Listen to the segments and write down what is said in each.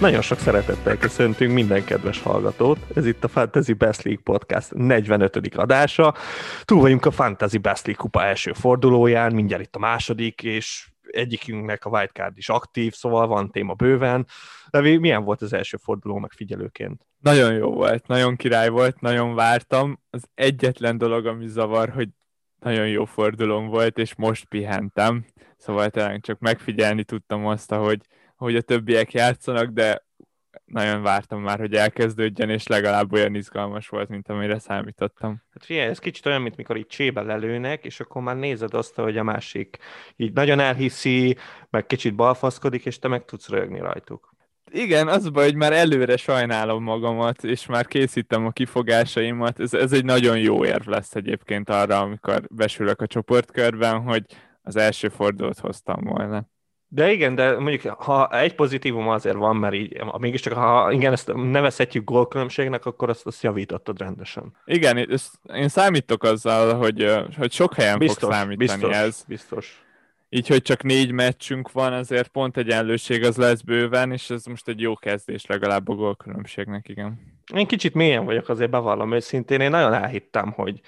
mert nagyon sok szeretettel köszöntünk minden kedves hallgatót. Ez itt a Fantasy Best League Podcast 45. adása. Túl vagyunk a Fantasy Best League kupa első fordulóján, mindjárt itt a második, és egyikünknek a wildcard is aktív, szóval van téma bőven. De milyen volt az első forduló megfigyelőként? Nagyon jó volt, nagyon király volt, nagyon vártam. Az egyetlen dolog, ami zavar, hogy nagyon jó fordulón volt, és most pihentem, szóval talán csak megfigyelni tudtam azt, hogy, hogy a többiek játszanak, de nagyon vártam már, hogy elkezdődjön, és legalább olyan izgalmas volt, mint amire számítottam. Hát figyelj, ez kicsit olyan, mint mikor így csébe lelőnek, és akkor már nézed azt, hogy a másik így nagyon elhiszi, meg kicsit balfaszkodik, és te meg tudsz rögni rajtuk. Igen, az baj, hogy már előre sajnálom magamat, és már készítem a kifogásaimat. Ez, ez egy nagyon jó érv lesz egyébként arra, amikor besülök a csoportkörben, hogy az első fordulót hoztam volna. De igen, de mondjuk ha egy pozitívum azért van, mert így, mégiscsak ha igen, ezt nevezhetjük gólkülönbségnek, akkor azt, azt javítottad rendesen. Igen, ezt, én számítok azzal, hogy, hogy sok helyen biztos, fog számítani biztos, ez. Biztos. Így, hogy csak négy meccsünk van, azért pont egyenlőség az lesz bőven, és ez most egy jó kezdés legalább a gólkülönbségnek, igen. Én kicsit mélyen vagyok, azért bevallom őszintén, én nagyon elhittem, hogy,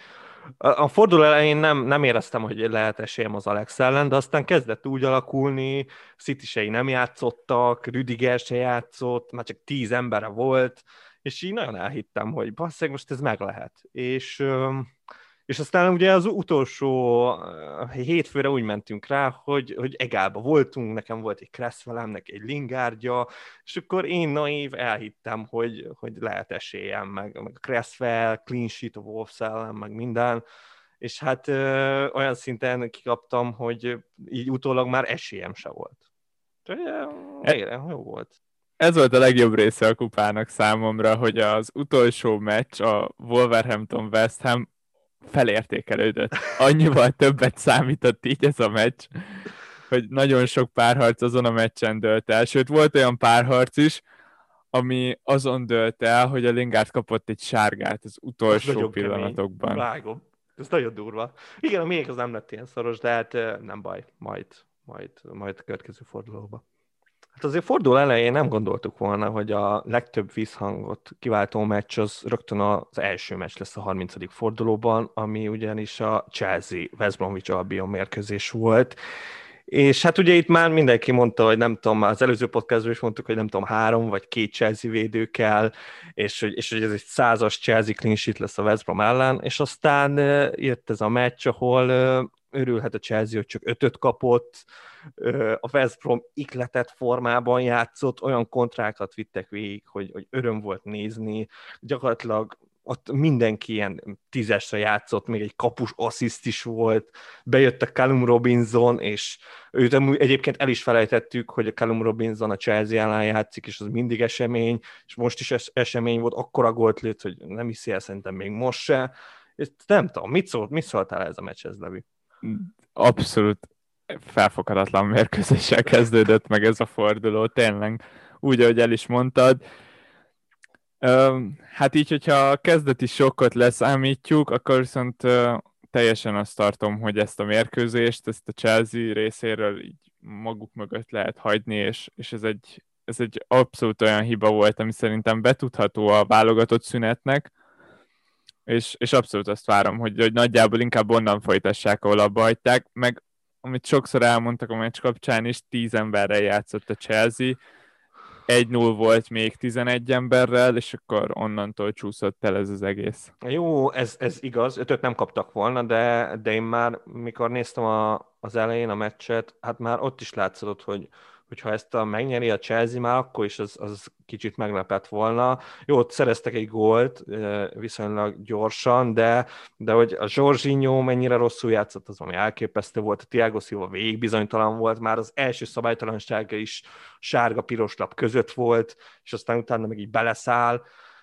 a forduló elején nem, nem éreztem, hogy lehet esélyem az Alex ellen, de aztán kezdett úgy alakulni, city nem játszottak, Rüdiger se játszott, már csak tíz embere volt, és így nagyon elhittem, hogy basszeg, most ez meg lehet. És és aztán ugye az utolsó eh, hétfőre úgy mentünk rá, hogy, hogy egálba voltunk, nekem volt egy Cresswellemnek egy Lingardja, és akkor én naív elhittem, hogy, hogy lehet esélyem, meg, meg a Cresswell, clean sheet, a Wolves ellen, meg minden, és hát ö, eh, olyan szinten kikaptam, hogy így utólag már esélyem se volt. Végre, jó volt. Ez volt a legjobb része a kupának számomra, hogy az utolsó meccs, a Wolverhampton West Ham felértékelődött. Annyival többet számított így ez a meccs, hogy nagyon sok párharc azon a meccsen dölt el. Sőt, volt olyan párharc is, ami azon dölt el, hogy a Lingard kapott egy sárgát az utolsó pillanatokban. Kemény. Vágom. Ez nagyon durva. Igen, a még az nem lett ilyen szoros, de hát nem baj, majd, majd, majd a következő fordulóba. Hát azért fordul elején nem gondoltuk volna, hogy a legtöbb visszhangot kiváltó meccs az rögtön az első meccs lesz a 30. fordulóban, ami ugyanis a Chelsea West Bromwich Albion mérkőzés volt. És hát ugye itt már mindenki mondta, hogy nem tudom, az előző podcastban is mondtuk, hogy nem tudom, három vagy két Chelsea védő kell, és hogy, és hogy ez egy százas Chelsea clean sheet lesz a West Brom ellen, és aztán jött ez a meccs, ahol örülhet a Chelsea, hogy csak ötöt kapott, a West Brom ikletett formában játszott, olyan kontrákat vittek végig, hogy, hogy öröm volt nézni, gyakorlatilag ott mindenki ilyen tízesre játszott, még egy kapus assziszt is volt, bejött a Callum Robinson, és őt egyébként el is felejtettük, hogy a Callum Robinson a Chelsea ellen játszik, és az mindig esemény, és most is es- esemény volt, akkora gólt lőtt, hogy nem hiszi el szerintem még most se, és nem tudom, mit, szólt, mit szóltál ez a meccshez, Levi? Abszolút felfoghatatlan mérkőzéssel kezdődött meg ez a forduló, tényleg úgy, ahogy el is mondtad. Hát így, hogyha a kezdeti sokkot leszámítjuk, akkor viszont teljesen azt tartom, hogy ezt a mérkőzést, ezt a Chelsea részéről így maguk mögött lehet hagyni, és, és ez, egy, ez egy abszolút olyan hiba volt, ami szerintem betudható a válogatott szünetnek, és, és abszolút azt várom, hogy, hogy nagyjából inkább onnan folytassák, ahol abba hagyták, meg amit sokszor elmondtak a meccs kapcsán is, 10 emberrel játszott a Chelsea, 1-0 volt még 11 emberrel, és akkor onnantól csúszott el ez az egész. Jó, ez, ez igaz, ötöt nem kaptak volna, de, de én már, mikor néztem a, az elején a meccset, hát már ott is látszott, hogy, hogyha ezt a megnyeri a Chelsea már, akkor is az, az kicsit meglepett volna. Jó, ott szereztek egy gólt viszonylag gyorsan, de, de hogy a Jorginho mennyire rosszul játszott, az ami elképesztő volt. A Thiago Silva végig bizonytalan volt, már az első szabálytalansága is sárga-piros lap között volt, és aztán utána meg így beleszáll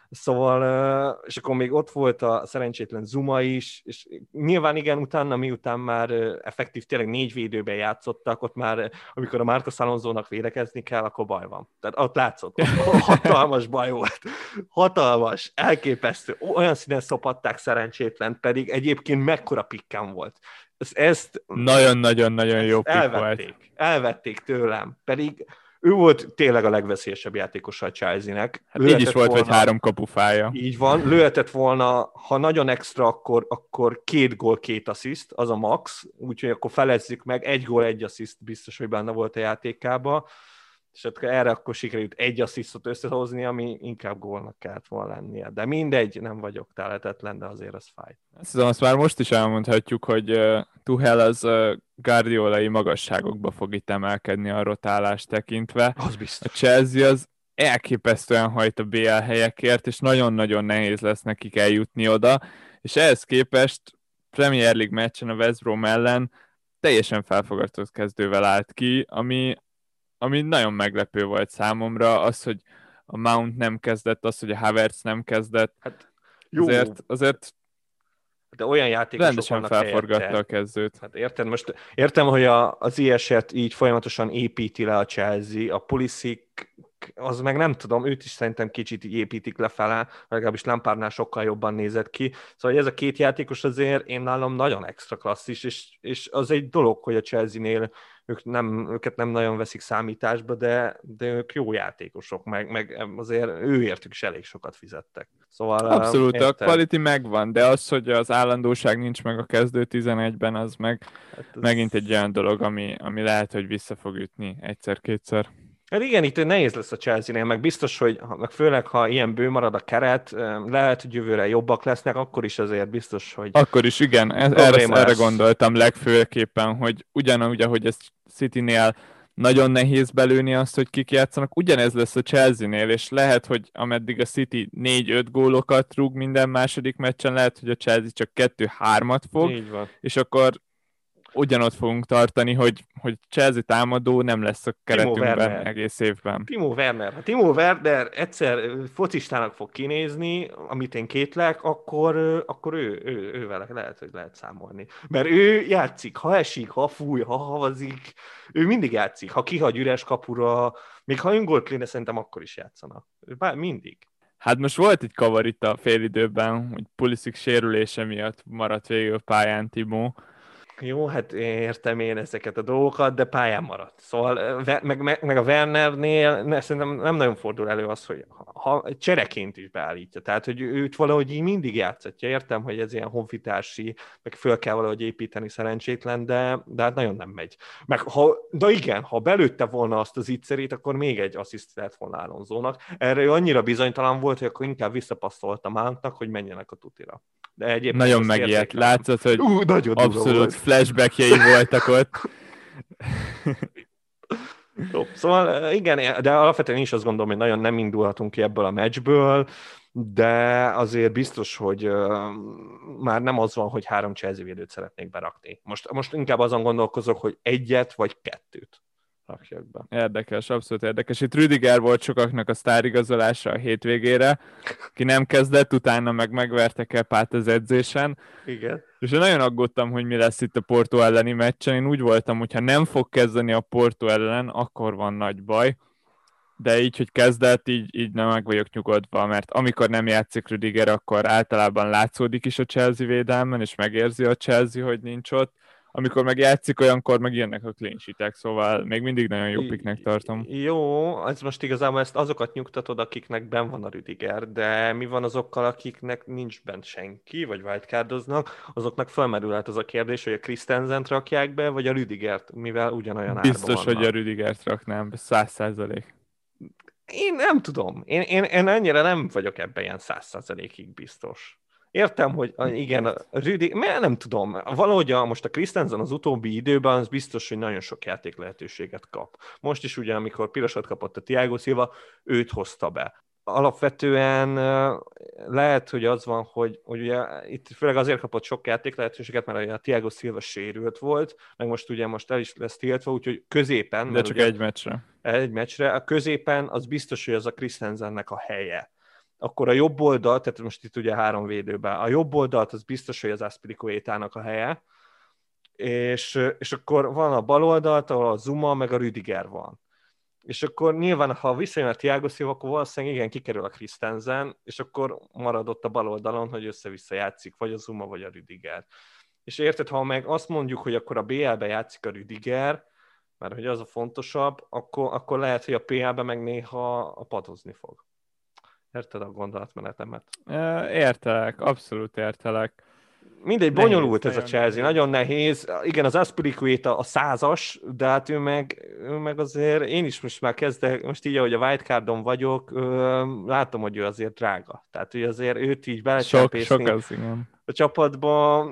Szóval, és akkor még ott volt a szerencsétlen Zuma is, és nyilván igen, utána miután már effektív tényleg négy védőben játszottak, ott már, amikor a Márkos Alonzónak védekezni kell, akkor baj van. Tehát ott látszott, hatalmas baj volt. Hatalmas, elképesztő. Olyan színen szopatták szerencsétlen, pedig egyébként mekkora pikkem volt. Ezt, ezt nagyon-nagyon-nagyon jó pikk elvették, volt. Elvették tőlem, pedig ő volt tényleg a legveszélyesebb játékosa a Chelsea-nek. Hát így is volt, volna, hogy három kapufája. Így van, lőhetett volna, ha nagyon extra, akkor, akkor két gól, két assziszt, az a max, úgyhogy akkor felezzük meg, egy gól, egy assziszt biztos, hogy benne volt a játékába és akkor erre akkor sikerült egy asszisztot összehozni, ami inkább gólnak kellett volna lennie. De mindegy, nem vagyok teletetlen, de azért az fáj. Ezt azt már most is elmondhatjuk, hogy uh, Tuhel az Guardiolai magasságokba fog itt emelkedni a rotálás tekintve. Az biztos. A Chelsea az elképesztően hajt a BL helyekért, és nagyon-nagyon nehéz lesz nekik eljutni oda, és ehhez képest Premier League meccsen a West Brom ellen teljesen felfogatott kezdővel állt ki, ami, ami nagyon meglepő volt számomra, az, hogy a Mount nem kezdett, az, hogy a Havertz nem kezdett. Hát jó. Azért, azért de olyan játékosok Rendesen felforgatta helyette. a kezdőt. Hát érted, most értem, hogy a, az IS-et így folyamatosan építi le a Chelsea, a Pulisic az meg nem tudom, őt is szerintem kicsit így építik lefele, legalábbis Lampárnál sokkal jobban nézett ki. Szóval ez a két játékos azért én nálam nagyon extra klasszis, és, és az egy dolog, hogy a Chelsea-nél ők nem, őket nem nagyon veszik számításba, de, de ők jó játékosok, meg, meg azért őértük is elég sokat fizettek. Szóval, Abszolút, érted? a quality megvan, de az, hogy az állandóság nincs meg a kezdő 11-ben, az meg hát ez... megint egy olyan dolog, ami, ami lehet, hogy vissza fog ütni egyszer-kétszer. Hát igen, itt nehéz lesz a Chelsea-nél, meg biztos, hogy meg főleg, ha ilyen bő marad a keret, lehet, hogy jövőre jobbak lesznek, akkor is azért biztos, hogy... Akkor is, igen, ez, erre, erre gondoltam legfőképpen, hogy ugyanúgy, ahogy ez City-nél nagyon nehéz belőni azt, hogy kik játszanak, ugyanez lesz a Chelsea-nél, és lehet, hogy ameddig a City 4-5 gólokat rúg minden második meccsen, lehet, hogy a Chelsea csak 2-3-at fog, és akkor ugyanott fogunk tartani, hogy, hogy Chelsea támadó nem lesz a keretünkben egész évben. Timo Werner. Ha Timo Werner egyszer focistának fog kinézni, amit én kétlek, akkor, akkor ő, ő, ő vele lehet, hogy lehet számolni. Mert ő játszik, ha esik, ha fúj, ha havazik, ő mindig játszik. Ha kihagy üres kapura, még ha öngolt léne, szerintem akkor is játszana. Bár mindig. Hát most volt egy kavar itt a félidőben, hogy Pulisic sérülése miatt maradt végül pályán Timo, jó, hát értem én ezeket a dolgokat, de pályán maradt. Szóval meg, meg, meg a Wernernél ne, szerintem nem nagyon fordul elő az, hogy ha csereként is beállítja. Tehát, hogy őt valahogy így mindig játszatja. Értem, hogy ez ilyen honfitársi, meg föl kell valahogy építeni szerencsétlen, de, de hát nagyon nem megy. Meg ha, de igen, ha belőtte volna azt az ígyszerét, akkor még egy assziszt lett volna Alonzónak. Erre ő annyira bizonytalan volt, hogy akkor inkább visszapasszolta Mountnak, hogy menjenek a tutira. De egyébként nagyon megijedt. Látszott, hogy uh, nagyon abszolút flashbackjei voltak ott. Jó, szóval igen, de alapvetően is azt gondolom, hogy nagyon nem indulhatunk ki ebből a meccsből, de azért biztos, hogy uh, már nem az van, hogy három Chelsea védőt szeretnék berakni. Most, most inkább azon gondolkozok, hogy egyet vagy kettőt rakjak be. Érdekes, abszolút érdekes. Itt Rüdiger volt sokaknak a sztárigazolása a hétvégére, ki nem kezdett, utána meg megverte Kepát az edzésen. Igen. És én nagyon aggódtam, hogy mi lesz itt a Porto elleni meccsen. Én úgy voltam, hogy ha nem fog kezdeni a Porto ellen, akkor van nagy baj. De így, hogy kezdett, így, így nem meg vagyok nyugodva, mert amikor nem játszik Rüdiger, akkor általában látszódik is a Chelsea védelmen, és megérzi a Chelsea, hogy nincs ott amikor meg játszik, olyankor meg jönnek a clean szóval még mindig nagyon jó piknek tartom. Jó, ez most igazából ezt azokat nyugtatod, akiknek ben van a Rüdiger, de mi van azokkal, akiknek nincs bent senki, vagy wildcardoznak, azoknak felmerülhet az a kérdés, hogy a Christensent rakják be, vagy a Rüdigert, mivel ugyanolyan Biztos, hogy a Rüdigert raknám, száz százalék. Én nem tudom. Én, én, én ennyire nem vagyok ebben ilyen száz százalékig biztos. Értem, hogy igen, a Rüdi, mert nem tudom, valahogy a, most a Christensen az utóbbi időben az biztos, hogy nagyon sok játék lehetőséget kap. Most is ugye, amikor pirosat kapott a Tiago Silva, őt hozta be. Alapvetően lehet, hogy az van, hogy, hogy ugye itt főleg azért kapott sok játék lehetőséget, mert a Tiago Silva sérült volt, meg most ugye most el is lesz tiltva, úgyhogy középen... De csak ugye, egy meccsre. Egy meccsre. A középen az biztos, hogy az a Christensennek a helye akkor a jobb oldal, tehát most itt ugye három védőben, a jobb oldalt az biztos, hogy az Aspilicuétának a helye, és, és akkor van a bal oldalt, ahol a Zuma meg a Rüdiger van. És akkor nyilván, ha visszajön a Thiago Silva, akkor valószínűleg igen, kikerül a Christensen, és akkor maradott a bal oldalon, hogy össze-vissza játszik, vagy a Zuma, vagy a Rüdiger. És érted, ha meg azt mondjuk, hogy akkor a BL-be játszik a Rüdiger, mert hogy az a fontosabb, akkor, akkor lehet, hogy a PL-be meg néha a padozni fog. Érted a gondolatmenetemet? Értelek, abszolút értelek. Mindegy, nehéz, bonyolult ez a Chelsea, nehéz. nagyon nehéz. Igen, az Aspilicueta a százas, de hát ő meg, ő meg azért, én is most már kezdek, most így, ahogy a wildcardon vagyok, látom, hogy ő azért drága. Tehát, hogy azért őt így belecsempészni sok, sok az, igen. a csapatba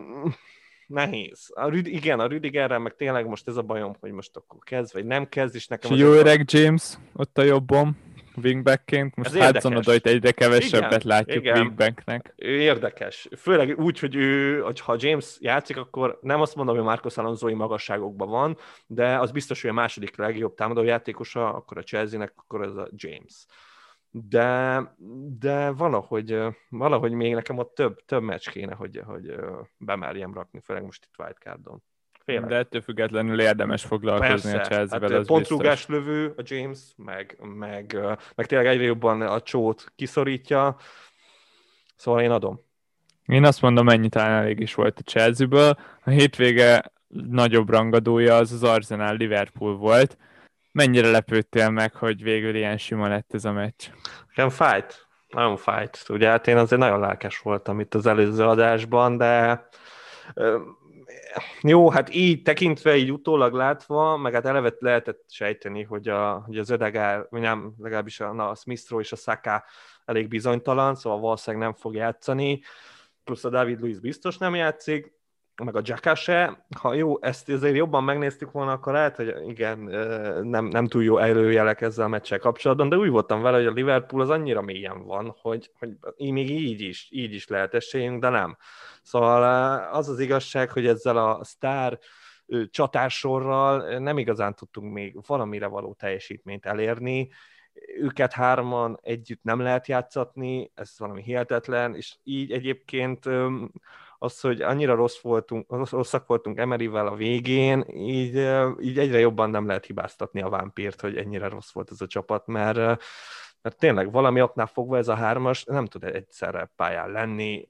nehéz. A Rüd, igen, a Rüdigerrel meg tényleg most ez a bajom, hogy most akkor kezd, vagy nem kezd, és nekem... És jó öreg James, ott a jobbom wingbackként, most hudson egyre kevesebbet igen, látjuk igen. wingbacknek. Ő érdekes. Főleg úgy, hogy ő, ha James játszik, akkor nem azt mondom, hogy Marcos Alonso magasságokban van, de az biztos, hogy a második legjobb támadó játékosa, akkor a Chelsea-nek, akkor ez a James. De, de valahogy, valahogy még nekem ott több, több meccs kéne, hogy, hogy bemerjem rakni, főleg most itt wildcardon. Félek. De ettől függetlenül érdemes foglalkozni Persze, a Chelsea-vel, hát pontrúgás lövő a James, meg, meg, meg tényleg egyre jobban a csót kiszorítja, szóval én adom. Én azt mondom, ennyi talán elég is volt a Chelsea-ből. A hétvége nagyobb rangadója az az Arsenal Liverpool volt. Mennyire lepődtél meg, hogy végül ilyen sima lett ez a meccs? Nem fight, nagyon fight. Ugye hát én azért nagyon lelkes voltam itt az előző adásban, de jó, hát így tekintve, így utólag látva, meg hát eleve lehetett sejteni, hogy, a, hogy az Ödegár, vagy nem, legalábbis a, na, a Smith és a Saka elég bizonytalan, szóval valószínűleg nem fog játszani, plusz a David Luiz biztos nem játszik, meg a Jacka se. Ha jó, ezt azért jobban megnéztük volna, akkor lehet, hogy igen, nem, nem túl jó előjelek ezzel a meccsel kapcsolatban, de úgy voltam vele, hogy a Liverpool az annyira mélyen van, hogy, hogy még így is, így is lehet esélyünk, de nem. Szóval az az igazság, hogy ezzel a sztár csatársorral nem igazán tudtunk még valamire való teljesítményt elérni, őket hárman együtt nem lehet játszatni, ez valami hihetetlen, és így egyébként az, hogy annyira rossz voltunk, rosszak voltunk Emeryvel a végén, így, így egyre jobban nem lehet hibáztatni a vámpírt, hogy ennyire rossz volt ez a csapat, mert, mert tényleg valami oknál fogva ez a hármas nem tud egyszerre pályán lenni,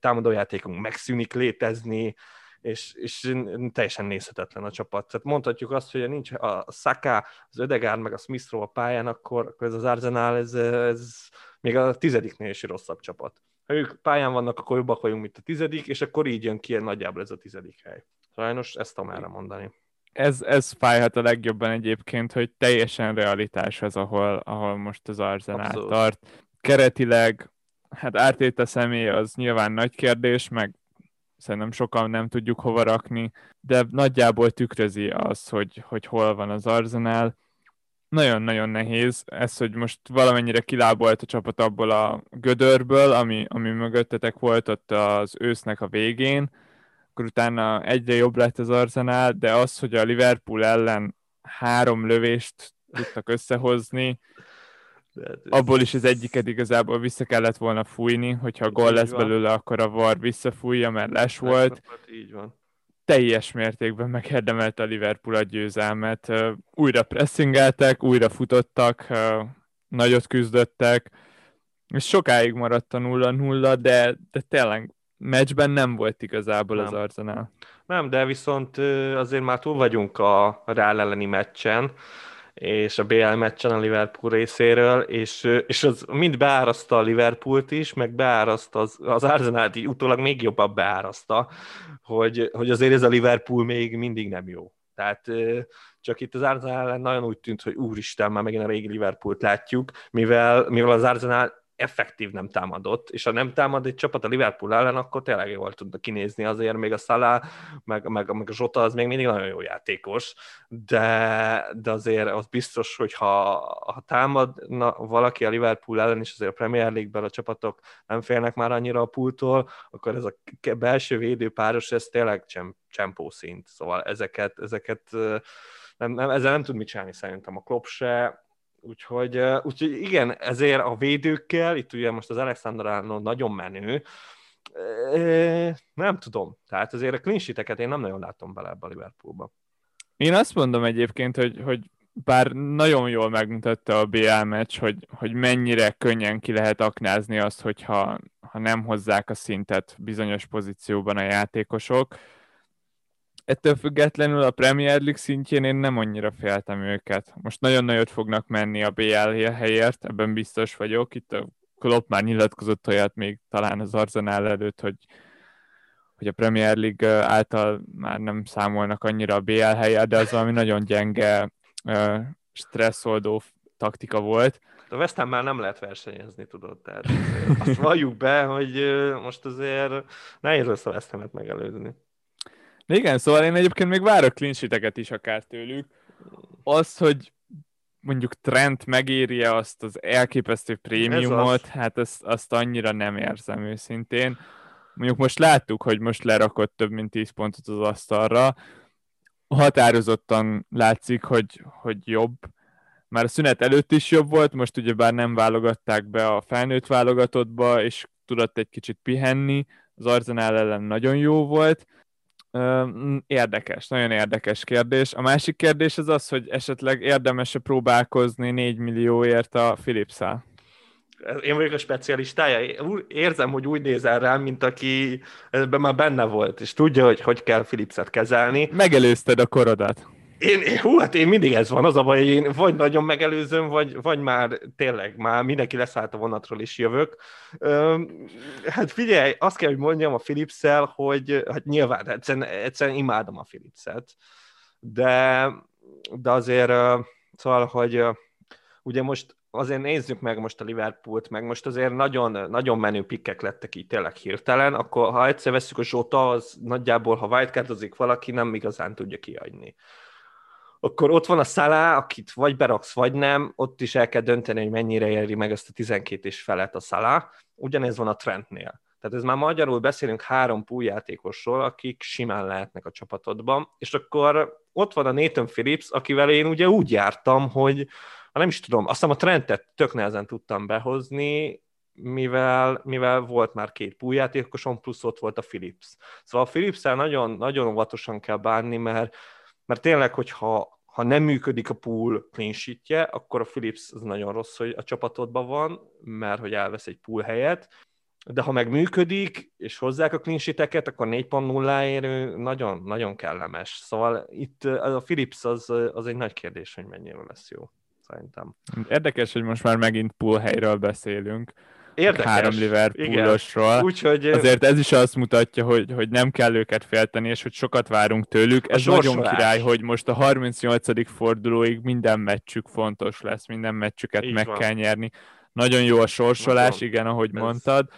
támadójátékunk megszűnik létezni, és, és teljesen nézhetetlen a csapat. Tehát mondhatjuk azt, hogy nincs a Saka, az Ödegár, meg a Smith a pályán, akkor, akkor ez az Arsenal, ez, ez még a tizediknél is rosszabb csapat ha ők pályán vannak, akkor jobbak vagyunk, mint a tizedik, és akkor így jön ki nagyjából ez a tizedik hely. Sajnos ezt tudom erre mondani. Ez, ez fájhat a legjobban egyébként, hogy teljesen realitás az, ahol, ahol most az Arzenál Abszolút. tart. Keretileg, hát Ártéta személy az nyilván nagy kérdés, meg szerintem sokan nem tudjuk hova rakni, de nagyjából tükrözi az, hogy, hogy hol van az Arzenál nagyon-nagyon nehéz ez, hogy most valamennyire kilábolt a csapat abból a gödörből, ami, ami mögöttetek volt ott az ősznek a végén, akkor utána egyre jobb lett az Arsenal, de az, hogy a Liverpool ellen három lövést tudtak összehozni, abból is az egyiket igazából vissza kellett volna fújni, hogyha a gól lesz van. belőle, akkor a VAR visszafújja, mert les volt. Így van teljes mértékben megérdemelte a Liverpool a győzelmet. Újra pressingeltek, újra futottak, nagyot küzdöttek, és sokáig maradt a 0-0, de, de tényleg meccsben nem volt igazából nem. az Arsenal. Nem, de viszont azért már túl vagyunk a Real elleni meccsen, és a BL meccsen a Liverpool részéről, és, és az mind beáraszta a Liverpoolt is, meg beáraszta az, az Arsenal-t így utólag még jobban beáraszta, hogy, hogy azért ez a Liverpool még mindig nem jó. Tehát csak itt az Arsenal nagyon úgy tűnt, hogy úristen, már megint a régi Liverpoolt látjuk, mivel, mivel az Arsenal effektív nem támadott, és ha nem támad egy csapat a Liverpool ellen, akkor tényleg jól tudna kinézni azért, még a Salah, meg, meg, meg a Zsota az még mindig nagyon jó játékos, de, de azért az biztos, hogy ha, ha támadna valaki a Liverpool ellen, és azért a Premier League-ben a csapatok nem félnek már annyira a pultól, akkor ez a belső védőpáros, ez tényleg csempó szint, szóval ezeket, ezeket nem, nem, ezzel nem tud mit csinálni szerintem a Klopp se, Úgyhogy, úgyhogy igen, ezért a védőkkel, itt ugye most az Alexander Arnold nagyon menő, nem tudom. Tehát azért a clean én nem nagyon látom bele ebbe a Liverpoolba. Én azt mondom egyébként, hogy, hogy bár nagyon jól megmutatta a BL meccs, hogy, hogy mennyire könnyen ki lehet aknázni azt, hogyha ha nem hozzák a szintet bizonyos pozícióban a játékosok, ettől függetlenül a Premier League szintjén én nem annyira féltem őket. Most nagyon nagyot fognak menni a BL helyért, ebben biztos vagyok. Itt a Klopp már nyilatkozott olyat még talán az Arsenal előtt, hogy, hogy a Premier League által már nem számolnak annyira a BL helyet, de az valami nagyon gyenge stresszoldó taktika volt. A West Ham már nem lehet versenyezni, tudod, tehát azt valljuk be, hogy most azért nehéz lesz a West Ham-et megelőzni. De igen, szóval én egyébként még várok clinchiteket is akár tőlük. Az, hogy mondjuk Trent megéri-e azt az elképesztő prémiumot, az. hát azt, azt annyira nem érzem őszintén. Mondjuk most láttuk, hogy most lerakott több mint 10 pontot az asztalra. Határozottan látszik, hogy, hogy jobb. Már a szünet előtt is jobb volt, most ugye bár nem válogatták be a felnőtt válogatottba, és tudott egy kicsit pihenni. Az Arzenál ellen nagyon jó volt, Érdekes, nagyon érdekes kérdés. A másik kérdés az az, hogy esetleg érdemes-e próbálkozni 4 millióért a philips -el. Én vagyok a specialistája. Érzem, hogy úgy nézel rám, mint aki ebben már benne volt, és tudja, hogy hogy kell Philips-et kezelni. Megelőzted a korodat. Én, hú, hát én mindig ez van, az a baj, hogy én vagy nagyon megelőzöm, vagy, vagy már tényleg, már mindenki leszállt a vonatról, és jövök. Üm, hát figyelj, azt kell, hogy mondjam a philips hogy hát nyilván, egyszerűen, egyszerűen imádom a Philips-et, de, de azért, szóval, hogy ugye most azért nézzük meg most a Liverpoolt, meg most azért nagyon, nagyon menő pikkek lettek így tényleg hirtelen, akkor ha egyszer veszük a Zsota, az nagyjából, ha wildcardozik valaki, nem igazán tudja kiadni akkor ott van a Szalá, akit vagy beraksz, vagy nem, ott is el kell dönteni, hogy mennyire éri meg ezt a 12 és felet a Szalá. Ugyanez van a Trentnél. Tehát ez már magyarul beszélünk három játékosról, akik simán lehetnek a csapatodban, és akkor ott van a Nathan Phillips, akivel én ugye úgy jártam, hogy nem is tudom, azt a Trentet tök nehezen tudtam behozni, mivel, mivel volt már két púljátékosom, plusz ott volt a Philips. Szóval a philips nagyon, nagyon óvatosan kell bánni, mert, mert tényleg, hogyha ha nem működik a pool clean sheetje, akkor a Philips az nagyon rossz, hogy a csapatodban van, mert hogy elvesz egy pool helyet, de ha meg működik, és hozzák a clean sheeteket, akkor 4.0 nagyon, nagyon kellemes. Szóval itt a Philips az, az egy nagy kérdés, hogy mennyire lesz jó, szerintem. Érdekes, hogy most már megint pool helyről beszélünk. Érdekes. három Liverpoolosról. Úgyhogy... Azért ez is azt mutatja, hogy, hogy nem kell őket félteni, és hogy sokat várunk tőlük. Ez nagyon király, hogy most a 38. fordulóig minden meccsük fontos lesz, minden meccsüket Így meg van. kell nyerni. Nagyon jó a sorsolás, nagyon. igen, ahogy ez... mondtad.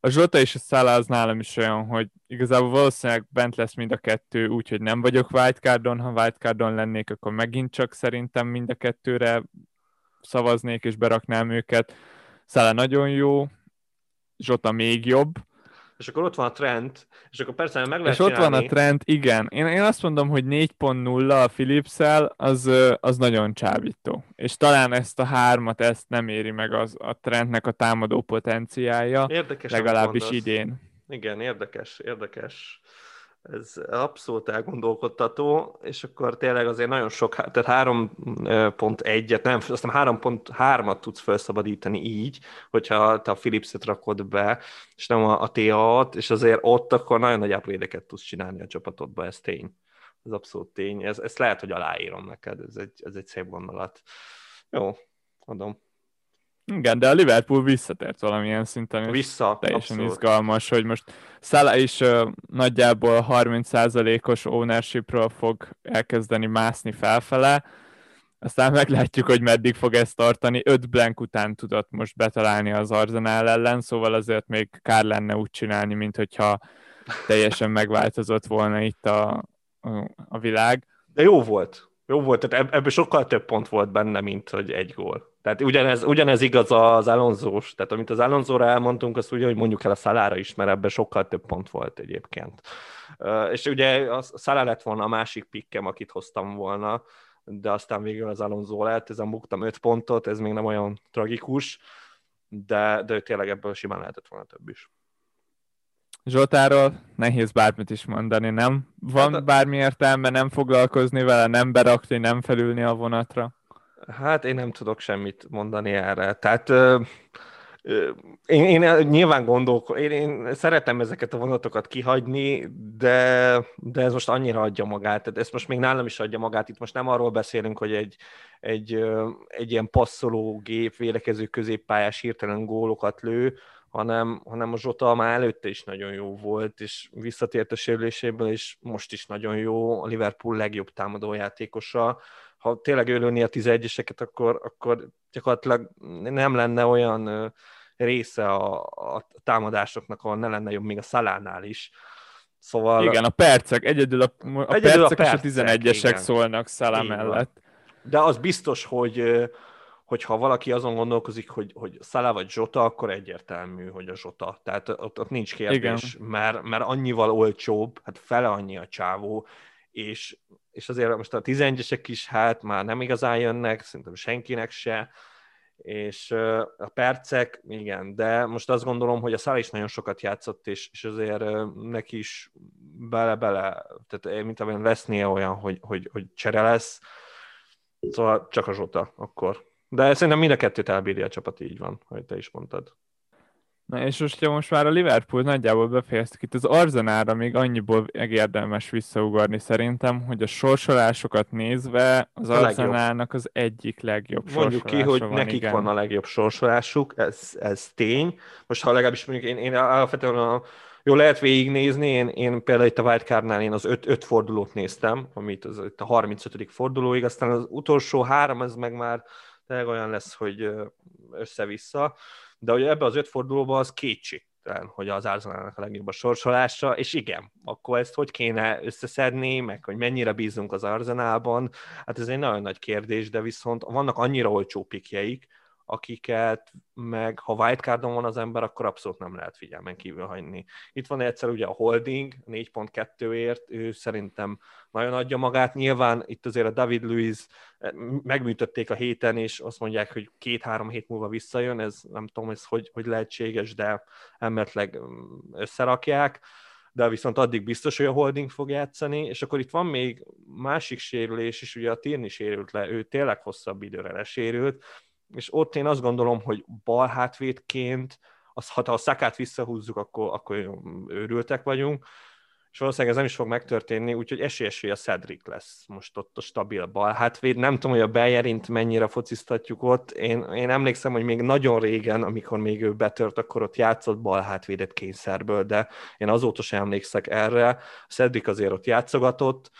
A Zsota és a Szála az nálam is olyan, hogy igazából valószínűleg bent lesz mind a kettő, úgyhogy nem vagyok wildcardon, ha wildcardon lennék, akkor megint csak szerintem mind a kettőre szavaznék és beraknám őket Szele nagyon jó, Zsota még jobb. És akkor ott van a trend, és akkor persze meg lehet És ott van a trend, igen. Én, én azt mondom, hogy 4.0 a philips az, az nagyon csábító. És talán ezt a hármat, ezt nem éri meg az, a trendnek a támadó potenciája. Érdekes, legalábbis idén. Igen, érdekes, érdekes ez abszolút elgondolkodtató, és akkor tényleg azért nagyon sok, tehát 3.1-et, nem, aztán 3.3-at tudsz felszabadítani így, hogyha te a Philips-et rakod be, és nem a, a TA-t, és azért ott akkor nagyon nagy upgrade tudsz csinálni a csapatodba, ez tény. Ez abszolút tény. Ez, ezt lehet, hogy aláírom neked, ez egy, ez egy szép gondolat. Jó, adom. Igen, de a Liverpool visszatért valamilyen szinten. Vissza, Teljesen abszolút. izgalmas, hogy most Szala is uh, nagyjából 30%-os ownershipről fog elkezdeni mászni felfele, aztán meglátjuk, hogy meddig fog ezt tartani. Öt blank után tudott most betalálni az Arsenal ellen, szóval azért még kár lenne úgy csinálni, mint hogyha teljesen megváltozott volna itt a, a, a világ. De jó volt. Jó volt, tehát ebből sokkal több pont volt benne, mint hogy egy gól. Tehát ugyanez, ugyanez igaz az Alonzós, tehát amit az Alonzóra elmondtunk, azt ugye, hogy mondjuk el a Szalára is, mert ebben sokkal több pont volt egyébként. És ugye a Szalá lett volna a másik pikkem, akit hoztam volna, de aztán végül az Alonso lett, ezen buktam öt pontot, ez még nem olyan tragikus, de, de tényleg ebből simán lehetett volna több is. Zsoltáról nehéz bármit is mondani, nem? Van hát, bármi értelme nem foglalkozni vele, nem berakni, nem felülni a vonatra? Hát én nem tudok semmit mondani erre. Tehát ö, én, én nyilván gondolok, én, én szeretem ezeket a vonatokat kihagyni, de, de ez most annyira adja magát, tehát ez most még nálam is adja magát, itt most nem arról beszélünk, hogy egy, egy, egy ilyen passzoló gép, védekező középpályás hirtelen gólokat lő, hanem, hanem a Zsota már előtte is nagyon jó volt, és visszatért a sérüléséből, és most is nagyon jó, a Liverpool legjobb támadójátékosa. Ha tényleg ölőni a 11-eseket, akkor, akkor gyakorlatilag nem lenne olyan része a, a támadásoknak, ahol ne lenne jobb még a szalánál is. Szóval... Igen, a percek, egyedül a, a egyedül percek, a percek és a 11-esek szólnak Szalá mellett. De az biztos, hogy hogyha valaki azon gondolkozik, hogy, hogy Szalá vagy Zsota, akkor egyértelmű, hogy a Zsota. Tehát ott, ott nincs kérdés, mert, mert annyival olcsóbb, hát fele annyi a csávó, és, és azért most a 11-esek is hát már nem igazán jönnek, szerintem senkinek se, és a percek, igen, de most azt gondolom, hogy a Szál is nagyon sokat játszott, és, és azért neki is bele-bele, tehát mint amilyen lesznie olyan, hogy, hogy, hogy csere lesz, szóval csak a Zsota akkor. De szerintem mind a kettőt elbírja a csapat, így van, hogy te is mondtad. Na és most, ha most már a Liverpool nagyjából befejeztük itt az Arzenára még annyiból érdemes visszaugarni szerintem, hogy a sorsolásokat nézve az Arzenálnak az egyik legjobb Mondjuk ki, hogy van, nekik igen. van a legjobb sorsolásuk, ez, ez tény. Most ha legalábbis mondjuk én, én alapvetően a, jó, lehet végignézni, én, én például itt a Wildcardnál én az öt, öt fordulót néztem, amit az, itt a 35. fordulóig, aztán az utolsó három, ez meg már tényleg olyan lesz, hogy össze-vissza. De hogy ebbe az öt fordulóban az kétségtelen, hogy az Arsenalnak a legjobb a sorsolása, és igen, akkor ezt hogy kéne összeszedni, meg hogy mennyire bízunk az Arsenalban, hát ez egy nagyon nagy kérdés, de viszont vannak annyira olcsó pikjeik, akiket meg ha wildcardon van az ember, akkor abszolút nem lehet figyelmen kívül hagyni. Itt van egyszer ugye a holding, 4.2-ért, ő szerintem nagyon adja magát. Nyilván itt azért a David Luiz eh, megműtötték a héten, és azt mondják, hogy két-három hét múlva visszajön, ez nem tudom, ez hogy, hogy lehetséges, de emetleg mm, összerakják. De viszont addig biztos, hogy a holding fog játszani, és akkor itt van még másik sérülés is, ugye a Tirni sérült le, ő tényleg hosszabb időre lesérült, és ott én azt gondolom, hogy bal hátvédként, az, ha a szakát visszahúzzuk, akkor, akkor őrültek vagyunk, és valószínűleg ez nem is fog megtörténni, úgyhogy esélyes, hogy a Cedric lesz most ott a stabil bal hátvéd. Nem tudom, hogy a Bellerint mennyire fociztatjuk ott. Én, én emlékszem, hogy még nagyon régen, amikor még ő betört, akkor ott játszott bal hátvédet kényszerből, de én azóta sem emlékszek erre. A Cedric azért ott játszogatott,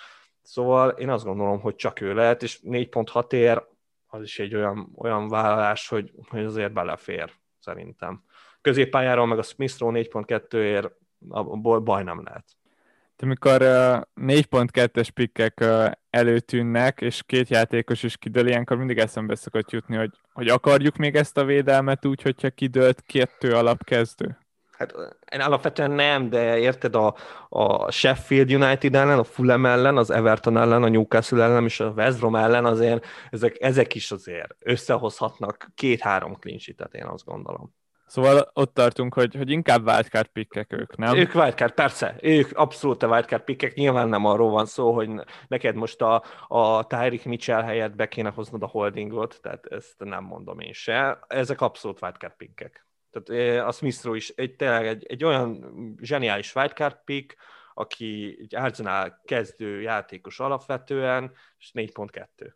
szóval én azt gondolom, hogy csak ő lehet, és 4.6 ér, az is egy olyan, olyan vállalás, hogy, hogy azért belefér, szerintem. Középpályáról meg a Smith-ról 4.2-ért abból baj nem lehet. De amikor uh, 4.2-es pikkek előtűnnek, és két játékos is kidől, ilyenkor mindig eszembe szokott jutni, hogy, hogy akarjuk még ezt a védelmet úgy, hogyha kidőlt kettő alapkezdő. Hát én alapvetően nem, de érted a, a Sheffield United ellen, a Fulham ellen, az Everton ellen, a Newcastle ellen és a West Brom ellen azért ezek, ezek is azért összehozhatnak két-három klincsitet, én azt gondolom. Szóval ott tartunk, hogy, hogy inkább wildcard pickek ők, nem? Ők wildcard, persze. Ők abszolút a wildcard pickek. Nyilván nem arról van szó, hogy neked most a, a Tyreek Mitchell helyett be kéne hoznod a holdingot, tehát ezt nem mondom én se. Ezek abszolút wildcard pickek. Tehát a Smith is egy, tényleg egy, egy olyan zseniális wildcard pick, aki egy Arsenal kezdő játékos alapvetően, és 4.2.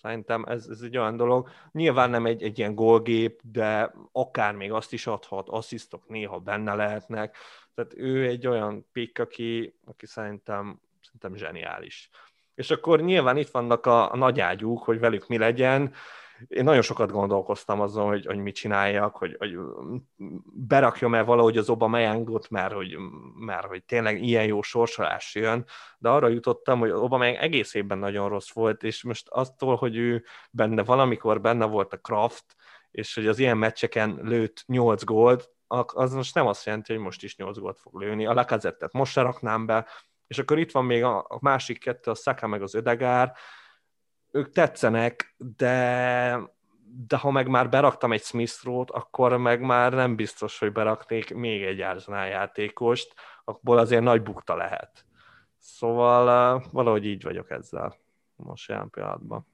Szerintem ez, ez egy olyan dolog. Nyilván nem egy, egy ilyen gólgép, de akár még azt is adhat, asszisztok néha benne lehetnek. Tehát ő egy olyan pick, aki, aki szerintem, szerintem zseniális. És akkor nyilván itt vannak a, a nagyágyúk, hogy velük mi legyen én nagyon sokat gondolkoztam azon, hogy, hogy mit csináljak, hogy, hogy berakjam-e valahogy az Obameyangot, mert hogy, mert hogy tényleg ilyen jó sorsolás jön, de arra jutottam, hogy Obameyang egész évben nagyon rossz volt, és most attól, hogy ő benne valamikor benne volt a Kraft, és hogy az ilyen meccseken lőtt 8 gólt, az most nem azt jelenti, hogy most is 8 gólt fog lőni. A Lakazettet most se raknám be, és akkor itt van még a, másik kettő, a Saka meg az Ödegár, ők tetszenek, de, de ha meg már beraktam egy smith akkor meg már nem biztos, hogy beraknék még egy Arsenal játékost, akkor azért nagy bukta lehet. Szóval valahogy így vagyok ezzel most jelen pillanatban.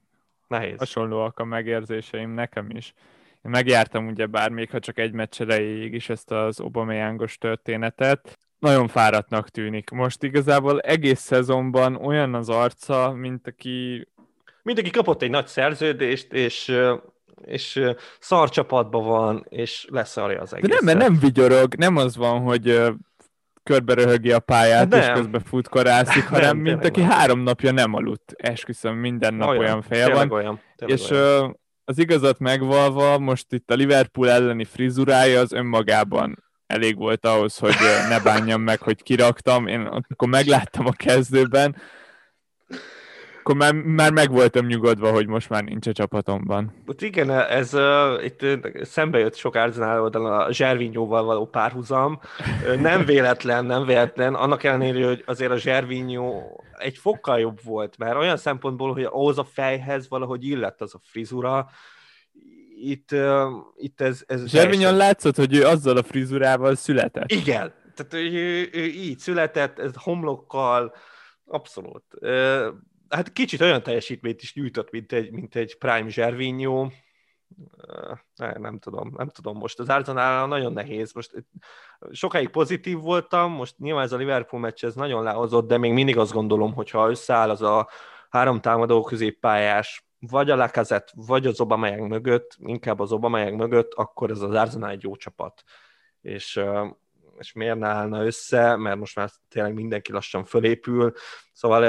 Nehéz. Hasonlóak a megérzéseim nekem is. megjártam ugye bár még ha csak egy meccs erejéig is ezt az Obameyango-s történetet. Nagyon fáradtnak tűnik. Most igazából egész szezonban olyan az arca, mint aki... Mint aki kapott egy nagy szerződést, és és szar csapatban van, és leszarja az egészet. De nem, mert nem vigyorog, nem az van, hogy körbe röhögi a pályát, nem. és közben futkorászik, hanem nem, mint aki van. három napja nem aludt. Esküszöm, minden nap olyan, olyan feje van. Olyan, és olyan. az igazat megvalva, most itt a Liverpool elleni frizurája az önmagában elég volt ahhoz, hogy ne bánjam meg, hogy kiraktam. Én akkor megláttam a kezdőben, akkor már, már meg voltam nyugodva, hogy most már nincs a csapatomban. Hát igen, ez uh, itt szembe jött sok Arsenal oldalon a Zservinyóval való párhuzam. Nem véletlen, nem véletlen, annak ellenére, hogy azért a Zservinyó egy fokkal jobb volt, mert olyan szempontból, hogy ahhoz a fejhez valahogy illett az a frizura, itt, uh, itt ez... ez Zservinyon látszott, hogy ő azzal a frizurával született. Igen, tehát ő, ő, ő így született, ez homlokkal, abszolút hát kicsit olyan teljesítményt is nyújtott, mint egy, mint egy Prime Zservinyó. Nem, nem tudom, nem tudom most. Az Arsenal nagyon nehéz. Most sokáig pozitív voltam, most nyilván ez a Liverpool meccs ez nagyon lehozott, de még mindig azt gondolom, hogy ha összeáll az a három támadó középpályás, vagy a Lacazette, vagy az Obameyang mögött, inkább az Obameyang mögött, akkor ez az Arsenal egy jó csapat. És és miért ne állna össze, mert most már tényleg mindenki lassan fölépül, szóval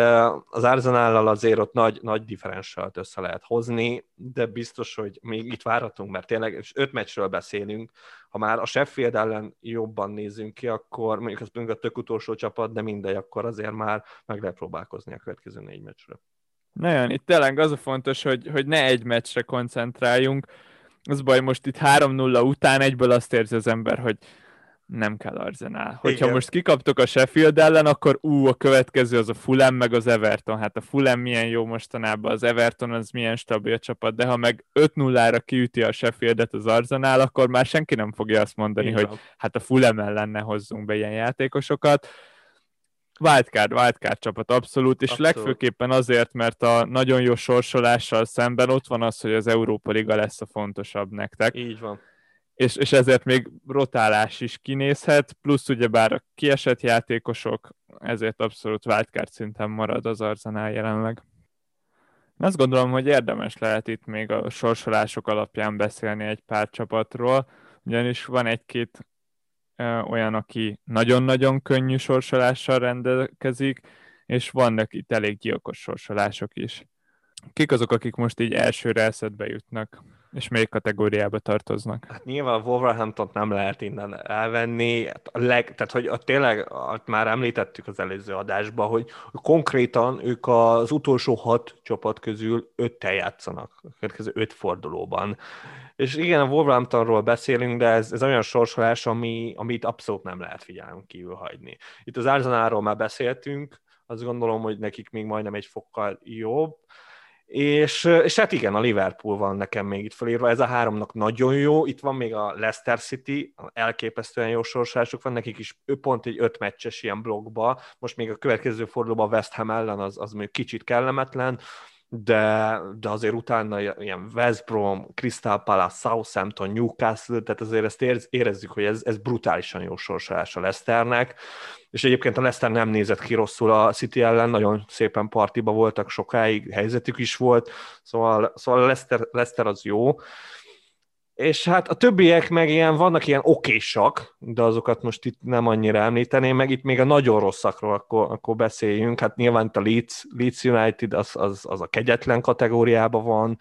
az Arzenállal azért ott nagy, nagy differensált össze lehet hozni, de biztos, hogy még itt várhatunk, mert tényleg öt meccsről beszélünk, ha már a Sheffield ellen jobban nézünk ki, akkor mondjuk az a tök utolsó csapat, de mindegy, akkor azért már meg lehet próbálkozni a következő négy meccsről. Nagyon, itt tényleg az a fontos, hogy, hogy ne egy meccsre koncentráljunk. Az baj, most itt 3-0 után egyből azt érzi az ember, hogy nem kell Arsenal. Hogyha Igen. most kikaptok a Sheffield ellen, akkor ú, a következő az a Fulham, meg az Everton. Hát a Fulham milyen jó mostanában, az Everton az milyen stabil csapat, de ha meg 5-0-ra kiüti a Sheffieldet az Arsenal, akkor már senki nem fogja azt mondani, Igen. hogy hát a Fulham ellen ne hozzunk be ilyen játékosokat. Wildcard, wildcard csapat, abszolút, és abszolút. legfőképpen azért, mert a nagyon jó sorsolással szemben ott van az, hogy az Európa Liga lesz a fontosabb nektek. Így van és, és ezért még rotálás is kinézhet, plusz ugyebár a kiesett játékosok, ezért abszolút wildcard szinten marad az Arzenál jelenleg. Azt gondolom, hogy érdemes lehet itt még a sorsolások alapján beszélni egy pár csapatról, ugyanis van egy-két olyan, aki nagyon-nagyon könnyű sorsolással rendelkezik, és vannak itt elég gyilkos sorsolások is. Kik azok, akik most így elsőre eszedbe jutnak? És melyik kategóriába tartoznak? Hát nyilván Wolverhampton nem lehet innen elvenni, a leg, tehát hogy a, tényleg már említettük az előző adásban, hogy konkrétan ők az utolsó hat csapat közül öttel játszanak, a következő öt fordulóban. És igen, a Wolverhamptonról beszélünk, de ez, ez olyan sorsolás, ami, amit abszolút nem lehet figyelem kívül hagyni. Itt az Arsenalról már beszéltünk, azt gondolom, hogy nekik még majdnem egy fokkal jobb, és, és hát igen, a Liverpool van nekem még itt felírva, ez a háromnak nagyon jó, itt van még a Leicester City, elképesztően jó sorsásuk van, nekik is pont egy öt meccses ilyen blogba, most még a következő fordulóban West Ham ellen az, az még kicsit kellemetlen, de, de azért utána ilyen West Brom, Crystal Palace, Southampton, Newcastle, tehát azért ezt érezzük, hogy ez, ez brutálisan jó sorsolás a Leicesternek, és egyébként a Leicester nem nézett ki rosszul a City ellen, nagyon szépen partiba voltak sokáig, helyzetük is volt, szóval, szóval a Leicester, Leicester az jó, és hát a többiek meg ilyen, vannak ilyen okésak, de azokat most itt nem annyira említeném, meg. Itt még a nagyon rosszakról akkor, akkor beszéljünk. Hát nyilván itt a Leeds, Leeds United az, az, az a kegyetlen kategóriában van,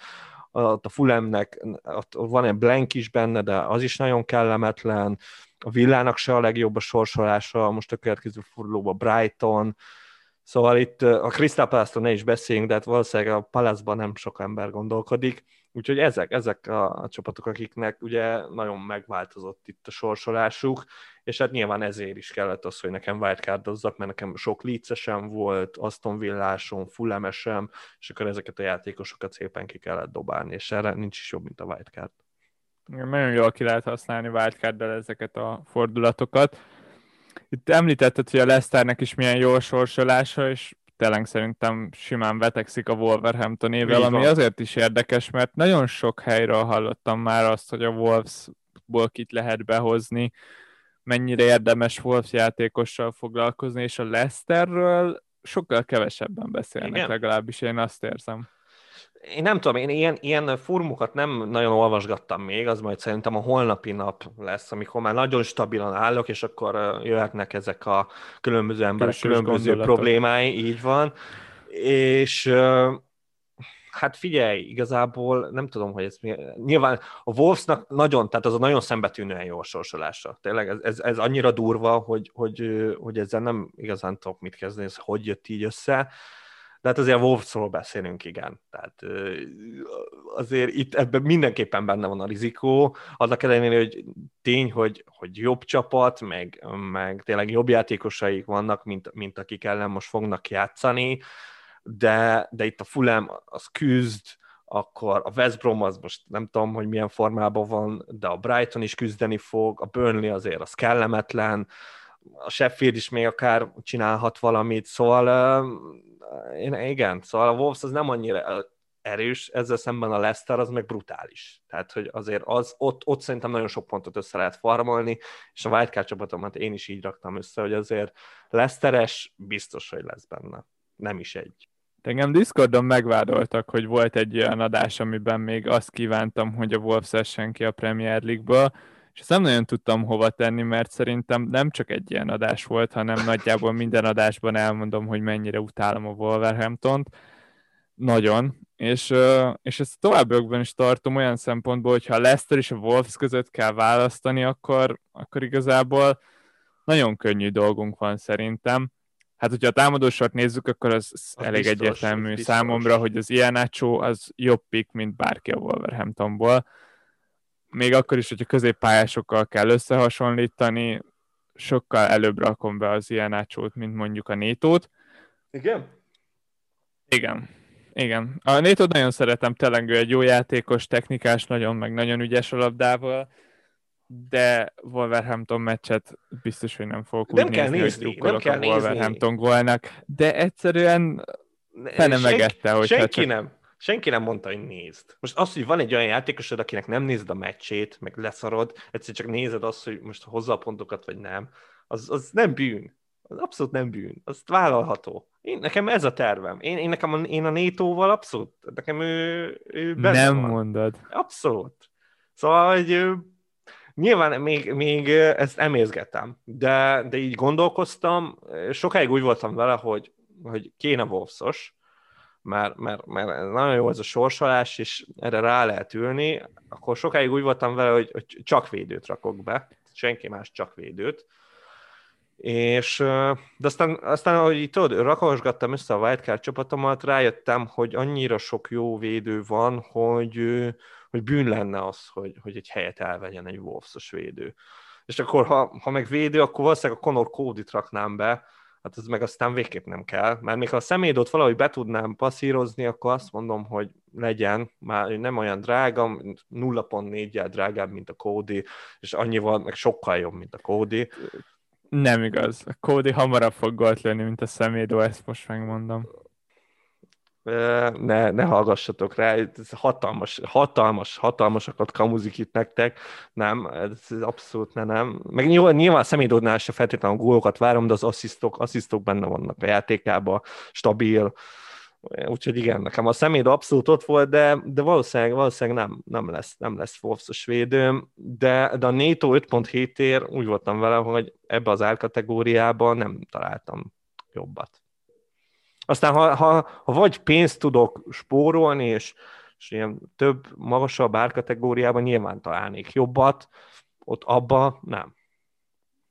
a Fulemnek van egy blank is benne, de az is nagyon kellemetlen, a Villának se a legjobb a sorsolása, most a következő fordulóban Brighton, szóval itt a Crystal palace ne is beszéljünk, de hát valószínűleg a palace nem sok ember gondolkodik, Úgyhogy ezek, ezek a, a csapatok, akiknek ugye nagyon megváltozott itt a sorsolásuk, és hát nyilván ezért is kellett az, hogy nekem wildcardozzak, mert nekem sok lícesem volt, Aston Villásom, Fullemesem, és akkor ezeket a játékosokat szépen ki kellett dobálni, és erre nincs is jobb, mint a wildcard. Igen, nagyon jól ki lehet használni wildcarddal ezeket a fordulatokat. Itt említetted, hogy a Leicesternek is milyen jó sorsolása, és tényleg szerintem simán vetekszik a Wolverhampton évvel, Így ami van. azért is érdekes, mert nagyon sok helyről hallottam már azt, hogy a Wolvesból kit lehet behozni, mennyire érdemes Wolves játékossal foglalkozni, és a Leicesterről sokkal kevesebben beszélnek, Igen. legalábbis én azt érzem. Én nem tudom, én ilyen, ilyen fórumokat nem nagyon olvasgattam még, az majd szerintem a holnapi nap lesz, amikor már nagyon stabilan állok, és akkor jöhetnek ezek a különböző emberek Külsős különböző gondolatok. problémái, így van. És hát figyelj, igazából nem tudom, hogy ez mi... Nyilván a Wolvesnak nagyon, tehát az a nagyon szembetűnően jó sorsolása. Tényleg ez, ez, ez annyira durva, hogy, hogy, hogy ezzel nem igazán tudok mit kezdeni, ez hogy jött így össze. De hát azért a Wolvesról beszélünk, igen. Tehát azért itt ebben mindenképpen benne van a rizikó, annak ellenére, hogy tény, hogy, hogy jobb csapat, meg, meg tényleg jobb játékosaik vannak, mint, mint akik ellen most fognak játszani, de, de itt a Fulham az küzd, akkor a West Brom az most nem tudom, hogy milyen formában van, de a Brighton is küzdeni fog, a Burnley azért az kellemetlen, a Sheffield is még akár csinálhat valamit, szóval én, igen, szóval a Wolves az nem annyira erős, ezzel szemben a Leicester az meg brutális. Tehát, hogy azért az, ott, ott szerintem nagyon sok pontot össze lehet farmolni, és a Wildcard csapatomat én is így raktam össze, hogy azért Leicesteres biztos, hogy lesz benne. Nem is egy. Engem Discordon megvádoltak, hogy volt egy olyan adás, amiben még azt kívántam, hogy a Wolves essen ki a Premier League-ből, és ezt nem nagyon tudtam hova tenni, mert szerintem nem csak egy ilyen adás volt, hanem nagyjából minden adásban elmondom, hogy mennyire utálom a Wolverhamptont. Nagyon. És, és ezt továbbiakban is tartom olyan szempontból, hogy ha a Leicester és a Wolves között kell választani, akkor, akkor igazából nagyon könnyű dolgunk van szerintem. Hát, hogyha a támadósort nézzük, akkor az, az elég biztos, egyértelmű biztos. számomra, hogy az Ianacho az jobb pick, mint bárki a Wolverhamptonból. Még akkor is, hogyha középpályásokkal kell összehasonlítani, sokkal előbb rakom be az Ianacho-t, mint mondjuk a Nétót. Igen? Igen. Igen. A Nétót nagyon szeretem, tényleg ő egy jó játékos, technikás, nagyon, meg nagyon ügyes a labdával, de Wolverhampton meccset biztos, hogy nem fogok Nem úgy kell nézni, nézni, hogy nem kell a nézni. Wolverhampton gólnak, de egyszerűen Senki- megette, hogyha senki csak- nem. Senki nem mondta, hogy nézd. Most az, hogy van egy olyan játékosod, akinek nem nézed a meccsét, meg leszarod, egyszer csak nézed azt, hogy most hozza a pontokat, vagy nem, az, az nem bűn. Az abszolút nem bűn. Az vállalható. Én, nekem ez a tervem. Én, én nekem a, én a Nétóval abszolút, nekem ő, ő benne nem van. mondod. Abszolút. Szóval, hogy nyilván még, még ezt emészgetem, de, de így gondolkoztam, sokáig úgy voltam vele, hogy, hogy kéne Wolfsos, mert, mert, mert nagyon jó ez a sorsolás, és erre rá lehet ülni, akkor sokáig úgy voltam vele, hogy, hogy csak védőt rakok be, senki más csak védőt, és, de aztán, aztán ahogy így tudod, rakosgattam össze a wildcard csapatomat, rájöttem, hogy annyira sok jó védő van, hogy, hogy bűn lenne az, hogy, hogy egy helyet elvegyen egy Wolfsos védő. És akkor, ha, ha meg védő, akkor valószínűleg a Conor Cody-t raknám be, hát ez meg aztán végképp nem kell, mert még ha a szemédot valahogy be tudnám passzírozni, akkor azt mondom, hogy legyen, már nem olyan drága, 0.4-jel drágább, mint a Cody, és annyival meg sokkal jobb, mint a Cody. Nem igaz. A Cody hamarabb fog gólt lőni, mint a szemédó, ezt most megmondom. Ne, ne hallgassatok rá, ez hatalmas, hatalmas, hatalmasakat kamuzik itt nektek, nem, ez abszolút ne, nem. Meg nyilván, nyilván a személyidódnál se feltétlenül gólokat várom, de az asszisztok, asszisztok benne vannak a játékában, stabil, úgyhogy igen, nekem a személyidő abszolút ott volt, de, de valószínűleg, valószínűleg nem, nem lesz, nem lesz Wolfsos védőm, de, de a NATO 5.7 ér úgy voltam vele, hogy ebbe az árkategóriában nem találtam jobbat. Aztán, ha, ha, ha vagy pénzt tudok spórolni, és, és ilyen több, magasabb árkategóriában nyilván találnék jobbat, ott abba nem.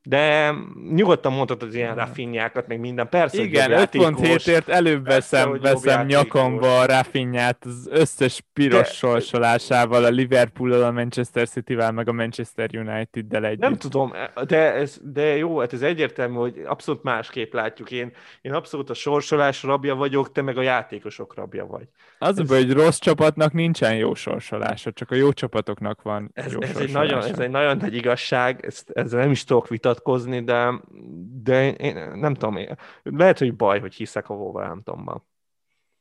De nyugodtan mondhatod az ilyen rafinjákat, meg minden. Persze, Igen, jobb játékos. 5.7-ért előbb veszem, veszem nyakamba a Rafinhát az összes piros De- sorsolásával, a Liverpool-al, a Manchester City-vel, meg a Manchester United-del együtt. Nem tudom, de, ez, de jó, hát ez egyértelmű, hogy abszolút másképp látjuk. Én, én abszolút a sorsolás rabja vagyok, te meg a játékosok rabja vagy. Az a ez- baj, hogy rossz csapatnak nincsen jó sorsolása, csak a jó csapatoknak van Ez, jó ez, egy nagyon, ez egy nagyon nagy igazság, ezt, ezzel nem is tudok vitatkozni, nyilatkozni, de, de én nem tudom, én, lehet, hogy baj, hogy hiszek a Wolverhamptonban.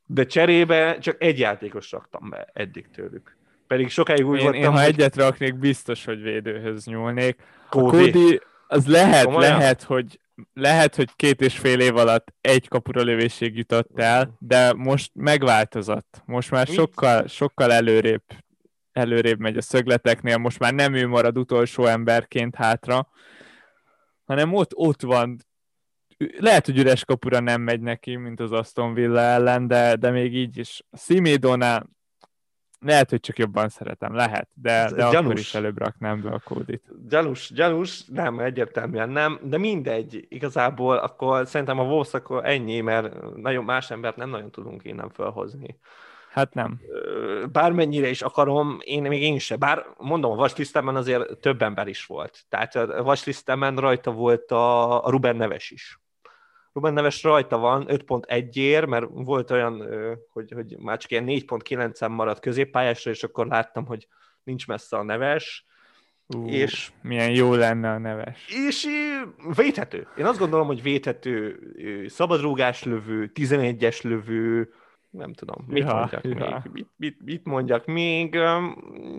De cserébe csak egy játékos raktam be eddig tőlük. Pedig sokáig úgy Én, voltam, én ha hogy egyet raknék, biztos, hogy védőhöz nyúlnék. A Cody. Cody, az lehet, Komolyan? lehet, hogy lehet, hogy két és fél év alatt egy kapura lövésig jutott el, de most megváltozott. Most már Mit? sokkal, sokkal előrébb, előrébb megy a szögleteknél, most már nem ő marad utolsó emberként hátra, hanem ott, ott van. Lehet, hogy üres kapura nem megy neki, mint az Aston Villa ellen, de, de még így is. Simédona lehet, hogy csak jobban szeretem, lehet, de, de akkor gyanús. is előbb raknám be a kódit. Gyanús, gyanús, nem, egyértelműen nem, de mindegy, igazából akkor szerintem a Wolves akkor ennyi, mert nagyon más embert nem nagyon tudunk innen felhozni. Hát nem. Bármennyire is akarom, én még én se, bár mondom, a vaslisztemben azért több ember is volt. Tehát a vaslisztemben rajta volt a, a Ruben Neves is. Ruben Neves rajta van 5.1 ér, mert volt olyan, hogy, hogy már csak ilyen 4.9-en maradt középpályásra, és akkor láttam, hogy nincs messze a Neves, Ú, és Milyen jó lenne a neves. és ö, védhető. Én azt gondolom, hogy védhető, ö, szabadrúgás lövő, 11-es lövő, nem tudom, mit Ja, mondjak ja. még, mit, mit, mit mondjak még.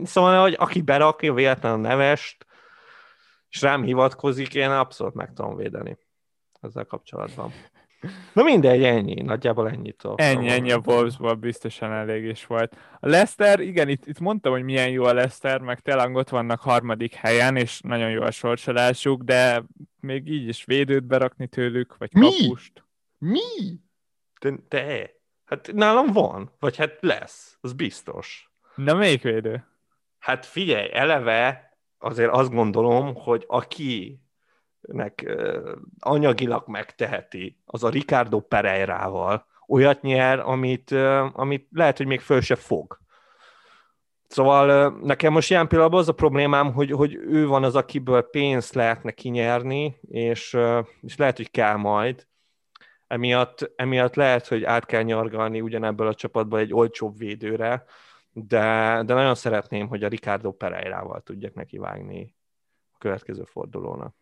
Szóval, hogy aki berakja véletlenül a nevest, és rám hivatkozik, én abszolút meg tudom védeni ezzel kapcsolatban. Na mindegy, ennyi, nagyjából ennyit. Ennyi, ennyi a Wolvesból biztosan elég is volt. A Leicester, igen, itt, itt mondtam, hogy milyen jó a Leicester, meg tényleg ott vannak harmadik helyen, és nagyon jó a sorsolásuk, de még így is védőt berakni tőlük, vagy Mi? kapust. Mi? Te, te? Hát nálam van, vagy hát lesz, az biztos. Na, melyik védő? Hát figyelj, eleve azért azt gondolom, hogy akinek ö, anyagilag megteheti, az a Ricardo Pereirával olyat nyer, amit, amit lehet, hogy még föl se fog. Szóval nekem most ilyen pillanatban az a problémám, hogy, hogy ő van az, akiből pénzt lehetne kinyerni, és, és lehet, hogy kell majd. Emiatt, emiatt lehet, hogy át kell nyargalni ugyanebből a csapatból egy olcsóbb védőre, de, de nagyon szeretném, hogy a Ricardo Pereirával tudjak neki vágni a következő fordulónak.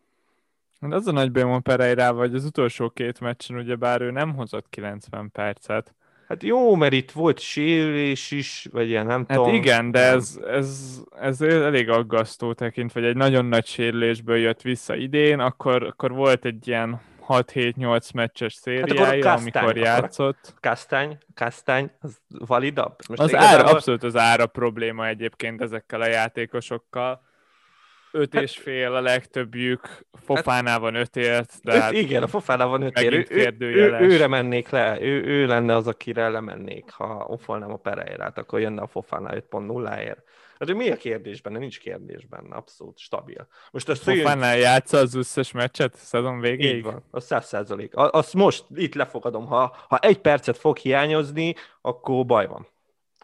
Hát az a nagy bajom Pereirával, hogy az utolsó két meccsen ugyebár ő nem hozott 90 percet. Hát jó, mert itt volt sérülés is, vagy ilyen nem Hát tudom. igen, de ez, ez, ez elég aggasztó tekintve, hogy egy nagyon nagy sérülésből jött vissza idén, akkor, akkor volt egy ilyen 6-7-8 meccses szériája, Kastán, amikor játszott. Kastány, Kastány, az validabb? Most Az ára, abszolút az ára probléma egyébként ezekkel a játékosokkal. Öt és fél a legtöbbjük, Fofánál van ötért, de hát igen, a Fofánál van öt ér. megint Ő, ő, ő, őre mennék le, ő, ő lenne az, akire lemennék, ha offolnám a Pereirát, akkor jönne a Fofánál 5.0-ért. Hát ő mi a kérdés benne? Nincs kérdés benne, abszolút stabil. Most a szőjön... Fofánál játsza az összes meccset szezon végéig? Így van, az száz százalék. A- Azt most itt lefogadom, ha, ha egy percet fog hiányozni, akkor baj van.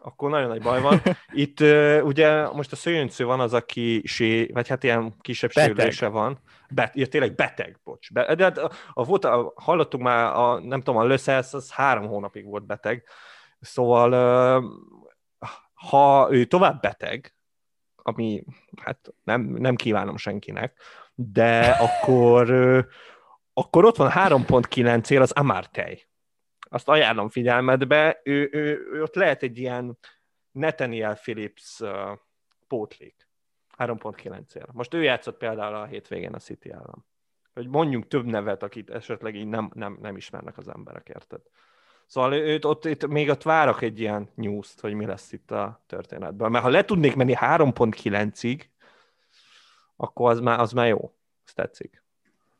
Akkor nagyon nagy baj van. Itt ugye most a szőnyöncő van az, aki sé, vagy hát ilyen kisebb Beteg. sérülése van. Bet, ja, tényleg beteg, bocs. Be, de hát a, a, volt, a, hallottuk már, a, nem tudom, a Löszelsz, az három hónapig volt beteg. Szóval ha ő tovább beteg, ami hát nem, nem kívánom senkinek, de akkor, akkor ott van 3.9 ér az Amartey. Azt ajánlom figyelmetbe, ő, ő, ő ott lehet egy ilyen Nathaniel Phillips uh, pótlék. 3.9 ér. Most ő játszott például a hétvégén a City ellen. Hogy mondjunk több nevet, akit esetleg így nem, nem, nem ismernek az emberek, érted? Szóval őt, ott, itt még ott várok egy ilyen news hogy mi lesz itt a történetben. Mert ha le tudnék menni 3.9-ig, akkor az már, az már jó. Ez tetszik.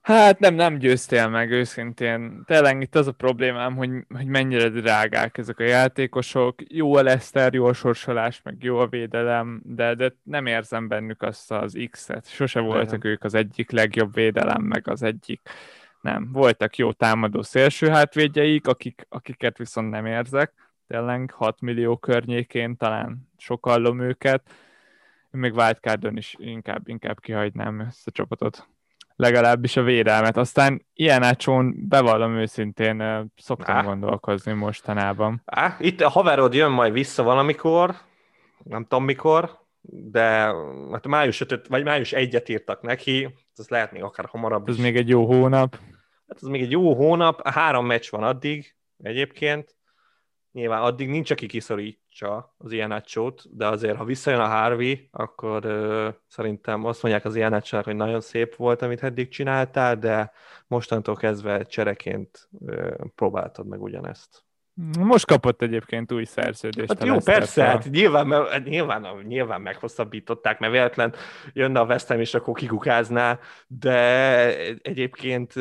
Hát nem, nem győztél meg őszintén. Tényleg itt az a problémám, hogy, hogy mennyire drágák ezek a játékosok. Jó a Leszter, jó a sorsolás, meg jó a védelem, de, de nem érzem bennük azt az X-et. Sose voltak ők az egyik legjobb védelem, meg az egyik nem. Voltak jó támadó szélső hátvédjeik, akik, akiket viszont nem érzek. Tényleg 6 millió környékén talán sokallom őket. Én még wildcardon is inkább, inkább kihagynám ezt a csapatot legalábbis a védelmet. Aztán ilyen ácsón bevallom őszintén, szoktam Á. gondolkozni mostanában. Á, itt a haverod jön majd vissza valamikor, nem tudom mikor, de hát május 5 vagy május 1-et írtak neki, ez lehet még akár hamarabb Ez is. még egy jó hónap. Hát ez még egy jó hónap, három meccs van addig egyébként, nyilván addig nincs, aki kiszorítsa az ilyen átsót, de azért, ha visszajön a Harvey, akkor ö, szerintem azt mondják az ilyen hogy nagyon szép volt, amit eddig csináltál, de mostantól kezdve csereként ö, próbáltad meg ugyanezt. Most kapott egyébként új szerződést. Hát jó, persze, hát nyilván, hát nyilván, nyilván meghosszabbították, mert véletlen jönne a West Ham, és akkor kikukázná, de egyébként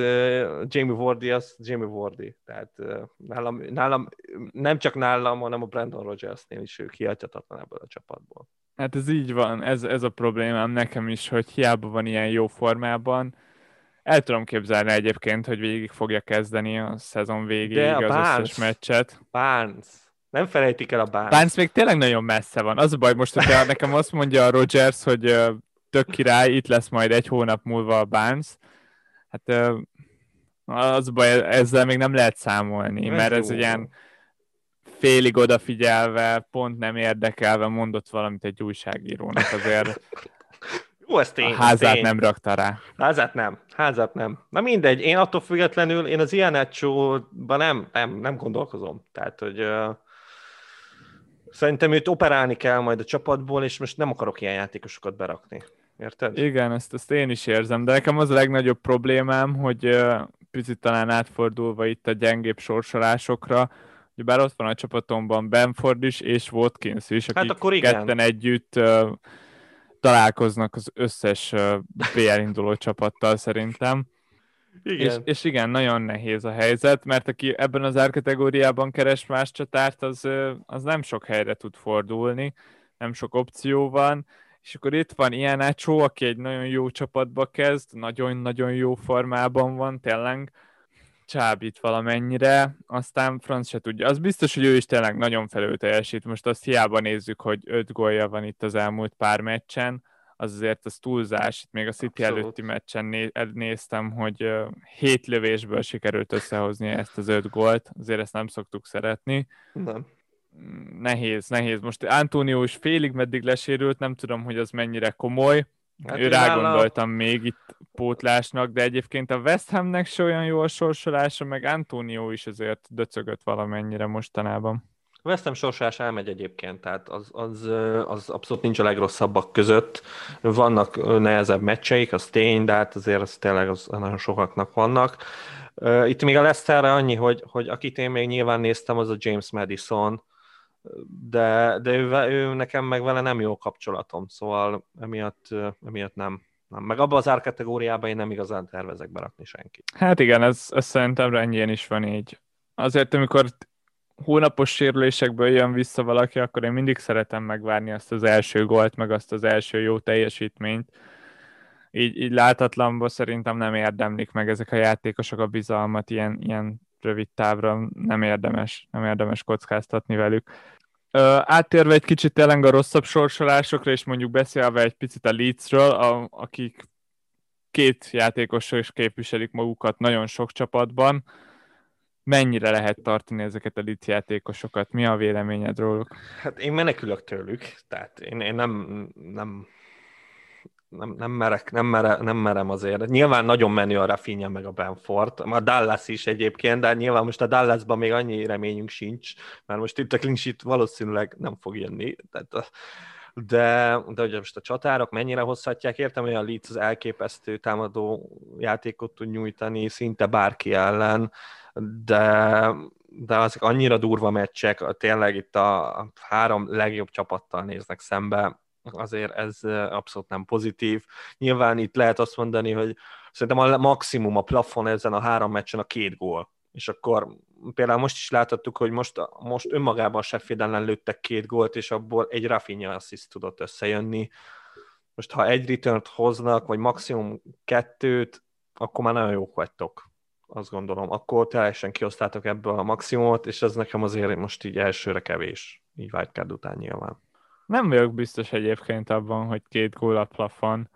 Jamie Wardy az Jamie Wardy. Tehát nálam, nálam, nem csak nálam, hanem a Brandon Rogersnél is ő kihagyhatatlan ebből a csapatból. Hát ez így van, ez, ez a problémám nekem is, hogy hiába van ilyen jó formában, el tudom képzelni egyébként, hogy végig fogja kezdeni a szezon végéig De a az Barnes, összes meccset. Barnes. Nem felejtik el a Barnes. Barnes még tényleg nagyon messze van. Az a baj most, hogyha nekem azt mondja a Rogers, hogy tök király, itt lesz majd egy hónap múlva a Barnes, hát az a baj, ezzel még nem lehet számolni, ez mert ez egy ilyen félig odafigyelve, pont nem érdekelve mondott valamit egy újságírónak azért. Jó, ez tény. A házát tény. nem rakta rá. Házát nem, házát nem. Na mindegy, én attól függetlenül, én az ilyen ban nem, nem, nem gondolkozom. Tehát, hogy uh, szerintem őt operálni kell majd a csapatból, és most nem akarok ilyen játékosokat berakni. Érted? Igen, ezt, ezt én is érzem, de nekem az a legnagyobb problémám, hogy uh, picit talán átfordulva itt a gyengébb sorsolásokra, hogy bár ott van a csapatomban Benford is, és Watkins is, akik hát akkor igen. ketten együtt uh, találkoznak az összes BL induló csapattal szerintem. Igen. És, és igen, nagyon nehéz a helyzet, mert aki ebben az árkategóriában keres más csatárt, az, az nem sok helyre tud fordulni, nem sok opció van, és akkor itt van ilyen Ácsó, aki egy nagyon jó csapatba kezd, nagyon-nagyon jó formában van, tényleg csábít valamennyire, aztán Franz se tudja. Az biztos, hogy ő is tényleg nagyon felül teljesít. Most azt hiába nézzük, hogy öt gólja van itt az elmúlt pár meccsen, az azért az túlzás. Itt még a City Abszolút. előtti meccsen né- néztem, hogy hét lövésből sikerült összehozni ezt az öt gólt. Azért ezt nem szoktuk szeretni. Nem. Nehéz, nehéz. Most Antonio is félig meddig lesérült, nem tudom, hogy az mennyire komoly Hát ő a... még itt pótlásnak, de egyébként a West Hamnek se olyan jó a sorsolása, meg Antonio is azért döcögött valamennyire mostanában. A West Ham sorsás elmegy egyébként, tehát az, az, az abszolút nincs a legrosszabbak között. Vannak nehezebb meccseik, az tény, de hát azért az tényleg az nagyon sokaknak vannak. Itt még a Leicesterre annyi, hogy, hogy akit én még nyilván néztem, az a James Madison, de, de ő, ő, nekem meg vele nem jó kapcsolatom, szóval emiatt, emiatt nem. nem. Meg abban az árkategóriában én nem igazán tervezek berakni senkit. Hát igen, ez, ez szerintem ennyien is van így. Azért, amikor hónapos sérülésekből jön vissza valaki, akkor én mindig szeretem megvárni azt az első gólt, meg azt az első jó teljesítményt. Így, így látatlanban szerintem nem érdemlik meg ezek a játékosok a bizalmat ilyen, ilyen rövid távra, nem érdemes, nem érdemes kockáztatni velük. Áttérve egy kicsit tényleg a rosszabb sorsolásokra, és mondjuk beszélve egy picit a Leedsről, a, akik két játékosról is képviselik magukat nagyon sok csapatban, mennyire lehet tartani ezeket a Leeds játékosokat? Mi a véleményed róluk? Hát én menekülök tőlük, tehát én, én nem, nem nem, nem, merek, nem, mere, nem merem azért. Nyilván nagyon menő a Rafinha meg a Benford, a Dallas is egyébként, de nyilván most a Dallasban még annyi reményünk sincs, mert most itt a clean valószínűleg nem fog jönni. Tehát, de, de hogy most a csatárok mennyire hozhatják, értem, hogy a Leeds az elképesztő támadó játékot tud nyújtani szinte bárki ellen, de, de azok annyira durva meccsek, tényleg itt a három legjobb csapattal néznek szembe, azért ez abszolút nem pozitív. Nyilván itt lehet azt mondani, hogy szerintem a maximum, a plafon ezen a három meccsen a két gól. És akkor például most is láthattuk, hogy most, most önmagában Sheffield ellen lőttek két gólt, és abból egy Rafinha assist tudott összejönni. Most ha egy return hoznak, vagy maximum kettőt, akkor már nagyon jók vagytok azt gondolom. Akkor teljesen kiosztátok ebből a maximumot, és ez nekem azért most így elsőre kevés, így wildcard után nyilván. Nem vagyok biztos egyébként abban, hogy két gól a plafon,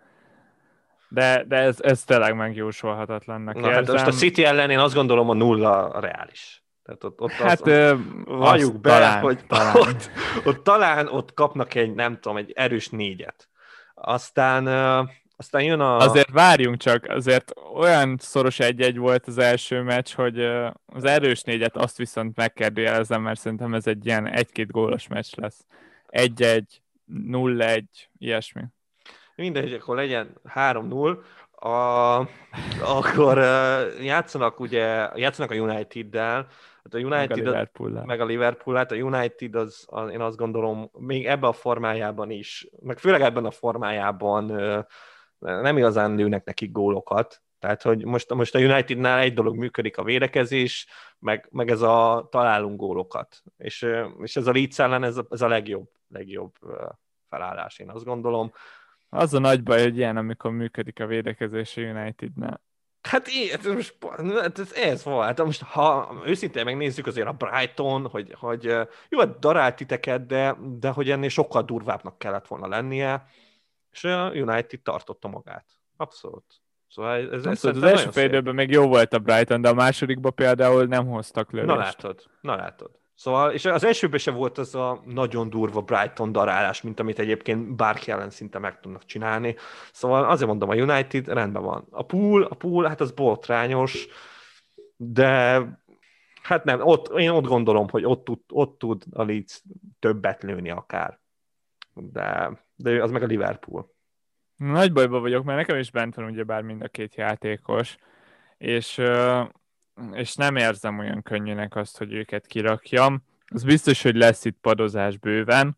de, de ez, ez tényleg megjósolhatatlannak Na, érzem. Hát most a City ellen én azt gondolom a nulla a reális. Tehát ott, ott Hát az, ö, valljuk be, talán, hogy talán. Ott, ott talán ott kapnak egy, nem tudom, egy erős négyet. Aztán, ö, aztán jön a... Azért várjunk csak, azért olyan szoros egy-egy volt az első meccs, hogy ö, az erős négyet azt viszont megkérdőjelezem, mert szerintem ez egy ilyen egy-két gólos meccs lesz. Egy-egy, nulla-egy, ilyesmi. mindegy, akkor legyen 3-0, a, akkor uh, játszanak ugye, játszanak a United-del, hát a Meg a United liverpool meg a Liverpool, hát a United az, az, én azt gondolom, még ebben a formájában is, meg főleg ebben a formájában nem igazán lőnek nekik gólokat, tehát, hogy most, most a Unitednál egy dolog működik a védekezés, meg, meg ez a találunk gólokat. És, és ez a Leeds ellen ez a, ez a legjobb, legjobb felállás, én azt gondolom. Az a nagy baj, hogy ilyen, amikor működik a védekezés a Unitednál. Hát ez, most, hát ez, ez volt. Hát most, ha őszintén megnézzük azért a Brighton, hogy, hogy jó, hát darált titeket, de, de hogy ennél sokkal durvábbnak kellett volna lennie, és a United tartotta magát. Abszolút. Szóval ez, ez, tudod, az első fél időben még jó volt a Brighton, de a másodikban például nem hoztak lövést. Na látod, na látod. Szóval, és az elsőben se volt az a nagyon durva Brighton darálás, mint amit egyébként bárki ellen szinte meg tudnak csinálni. Szóval azért mondom, a United rendben van. A pool, a pool, hát az botrányos, de hát nem, ott, én ott gondolom, hogy ott tud, ott tud a Leeds többet lőni akár. De, de az meg a Liverpool. Nagy bajban vagyok, mert nekem is bent van ugyebár mind a két játékos, és, és nem érzem olyan könnyűnek azt, hogy őket kirakjam. Az biztos, hogy lesz itt padozás bőven.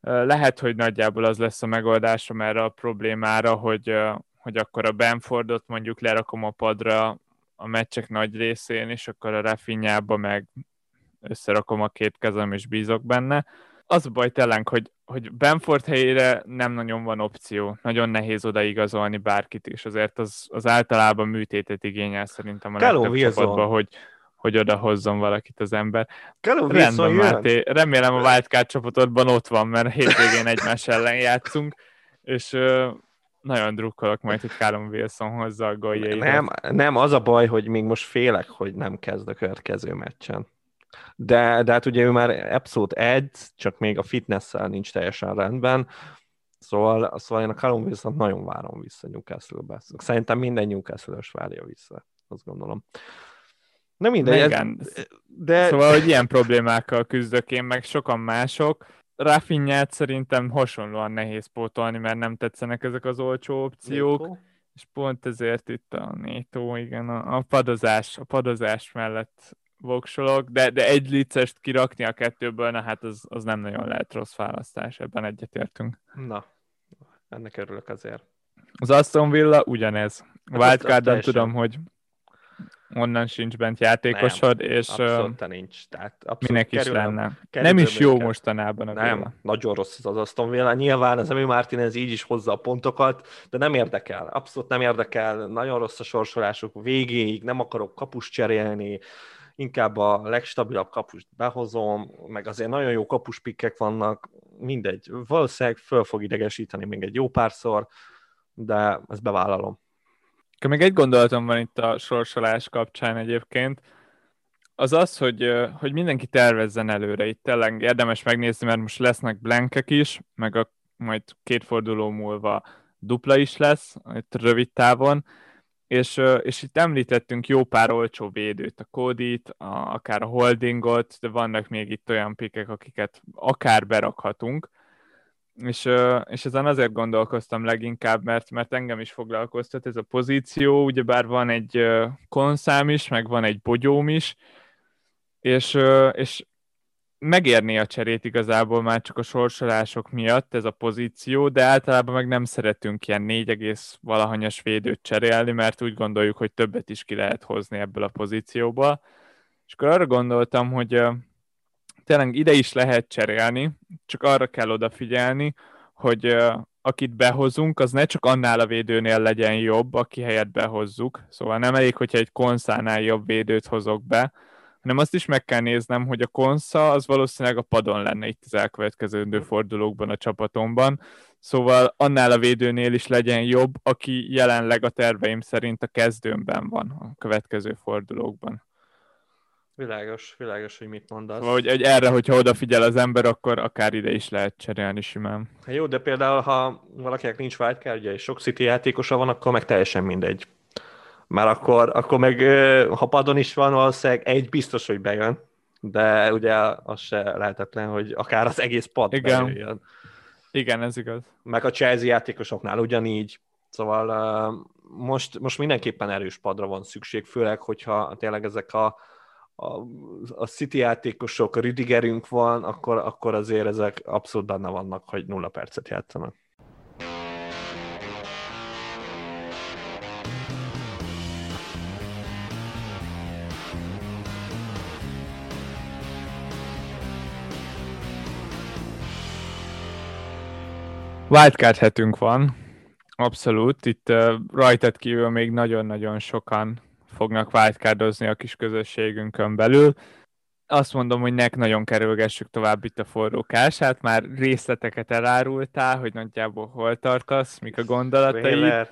Lehet, hogy nagyjából az lesz a megoldásom erre a problémára, hogy, hogy akkor a Benfordot mondjuk lerakom a padra a meccsek nagy részén, és akkor a Rafinhába meg összerakom a két kezem, és bízok benne. Az a baj tényleg, hogy, hogy Benford helyére nem nagyon van opció. Nagyon nehéz odaigazolni bárkit is. Azért az, az általában műtétet igényel szerintem a legtöbb Wilson. csapatban, hogy, hogy oda hozzon valakit az ember. Callum Rendben, Wilson. Máté. Remélem a Wildcard csapatodban ott van, mert hétvégén egymás ellen játszunk, és nagyon drukkolok majd, hogy Callum Wilson hozza a. Nem, nem, az a baj, hogy még most félek, hogy nem kezd a következő meccsen. De, de hát ugye ő már abszolút edz, csak még a fitnessel nincs teljesen rendben, szóval, szóval én a Callum wilson nagyon várom vissza Newcastle-be. Szerintem minden newcastle várja vissza, azt gondolom. Nem mindegy, ez, Igen. de Szóval, hogy ilyen problémákkal küzdök én, meg sokan mások. Rafinhát szerintem hasonlóan nehéz pótolni, mert nem tetszenek ezek az olcsó opciók, Neto? és pont ezért itt a Nétó, igen, a, a padozás, a padozás mellett voksolok, de, de egy licest kirakni a kettőből, na hát az, az nem nagyon lehet rossz választás, ebben egyetértünk. Na, ennek örülök azért. Az Aston Villa ugyanez. Hát Wildcard-on tudom, hogy onnan sincs bent játékosod, és ö, Abszolút nincs. Tehát abszolút minek is lenne. Nem is jó őket. mostanában a Nem, Villa. nagyon rossz az az Aston Villa. Nyilván az Emi Martinez így is hozza a pontokat, de nem érdekel. Abszolút nem érdekel. Nagyon rossz a sorsolásuk végéig, nem akarok kapust cserélni, inkább a legstabilabb kapust behozom, meg azért nagyon jó kapuspikkek vannak, mindegy. Valószínűleg föl fog idegesíteni még egy jó párszor, de ezt bevállalom. Még egy gondolatom van itt a sorsolás kapcsán egyébként, az az, hogy, hogy mindenki tervezzen előre. Itt tényleg érdemes megnézni, mert most lesznek blankek is, meg a, majd két forduló múlva dupla is lesz, itt rövid távon, és, és itt említettünk jó pár olcsó védőt, a Kódit, akár a Holdingot, de vannak még itt olyan pikek, akiket akár berakhatunk, és, és ezen azért gondolkoztam leginkább, mert, mert engem is foglalkoztat ez a pozíció, ugyebár van egy konszám is, meg van egy bogyóm is, és, és megérné a cserét igazából már csak a sorsolások miatt ez a pozíció, de általában meg nem szeretünk ilyen 4, valahanyas védőt cserélni, mert úgy gondoljuk, hogy többet is ki lehet hozni ebből a pozícióból. És akkor arra gondoltam, hogy tényleg ide is lehet cserélni, csak arra kell odafigyelni, hogy akit behozunk, az ne csak annál a védőnél legyen jobb, aki helyett behozzuk. Szóval nem elég, hogyha egy konszánál jobb védőt hozok be, hanem azt is meg kell néznem, hogy a konsza az valószínűleg a padon lenne itt az elkövetkező fordulókban a csapatomban. Szóval annál a védőnél is legyen jobb, aki jelenleg a terveim szerint a kezdőmben van a következő fordulókban. Világos, világos, hogy mit mondasz. Vagy egy erre, hogyha odafigyel az ember, akkor akár ide is lehet cserélni simán. Hát jó, de például, ha valakinek nincs wildcardja és sok City játékosa van, akkor meg teljesen mindegy. Már akkor, akkor meg, ha padon is van, valószínűleg egy biztos, hogy bejön, de ugye az se lehetetlen, hogy akár az egész pad Igen. bejöjjön. Igen, ez igaz. Meg a Chelsea játékosoknál ugyanígy. Szóval most, most mindenképpen erős padra van szükség, főleg, hogyha tényleg ezek a, a, a City játékosok, a Rüdigerünk van, akkor, akkor azért ezek abszolút benne vannak, hogy nulla percet játszanak. Wildcard hetünk van, abszolút. Itt uh, rajtad kívül még nagyon-nagyon sokan fognak wildcardozni a kis közösségünkön belül. Azt mondom, hogy nek nagyon kerülgessük tovább itt a forrókását, már részleteket elárultál, hogy nagyjából hol tartasz, mik a gondolataid,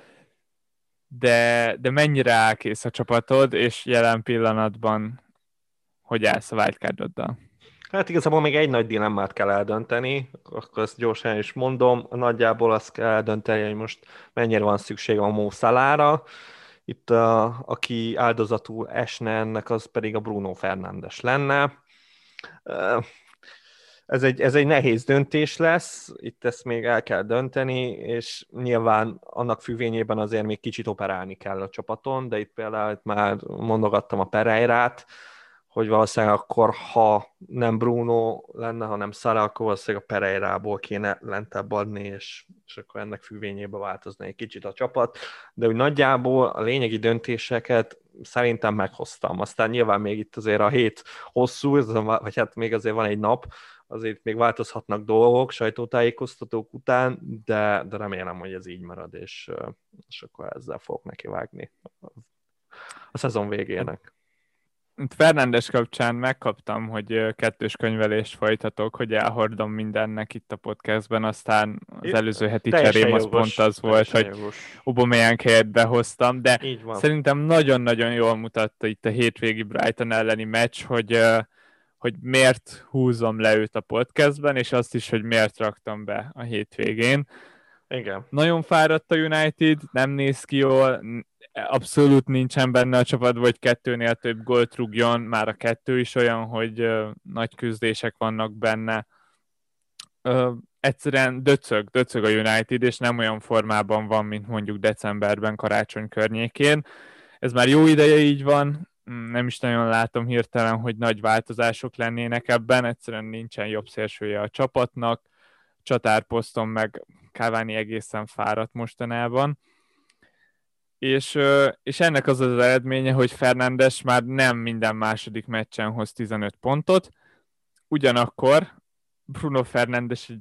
de, de mennyire elkész a csapatod, és jelen pillanatban hogy állsz a wildcardoddal? Hát igazából még egy nagy dilemmát kell eldönteni, akkor ezt gyorsan is mondom, nagyjából azt kell eldönteni, hogy most mennyire van szükség a Mo Szalára, itt a, aki áldozatul esne ennek, az pedig a Bruno Fernandes lenne. Ez egy, ez egy nehéz döntés lesz, itt ezt még el kell dönteni, és nyilván annak függvényében azért még kicsit operálni kell a csapaton, de itt például itt már mondogattam a Pereirát, hogy valószínűleg akkor, ha nem Bruno lenne, hanem Sara, akkor valószínűleg a Pereirából kéne lentebb adni, és, és akkor ennek függvényében változna egy kicsit a csapat. De úgy nagyjából a lényegi döntéseket szerintem meghoztam. Aztán nyilván még itt azért a hét hosszú, vagy hát még azért van egy nap, azért még változhatnak dolgok sajtótájékoztatók után, de, de remélem, hogy ez így marad, és, és akkor ezzel fogok neki vágni a szezon végének. Fernándes kapcsán megkaptam, hogy kettős könyvelést folytatok, hogy elhordom mindennek itt a podcastben, aztán az előző heti cserém az pont az volt, hogy Aubameyang helyett behoztam, de szerintem nagyon-nagyon jól mutatta itt a hétvégi Brighton elleni meccs, hogy, hogy miért húzom le őt a podcastben, és azt is, hogy miért raktam be a hétvégén. Igen. Nagyon fáradt a United, nem néz ki jól, abszolút nincsen benne a csapat, vagy kettőnél több gólt rúgjon, már a kettő is olyan, hogy nagy küzdések vannak benne. Uh, egyszerűen döcög, döcög a United, és nem olyan formában van, mint mondjuk decemberben, karácsony környékén. Ez már jó ideje így van, mm, nem is nagyon látom hirtelen, hogy nagy változások lennének ebben, egyszerűen nincsen jobb szélsője a csapatnak, csatárposzton meg Cavani egészen fáradt mostanában és, és ennek az az eredménye, hogy Fernándes már nem minden második meccsen hoz 15 pontot, ugyanakkor Bruno Fernándes egy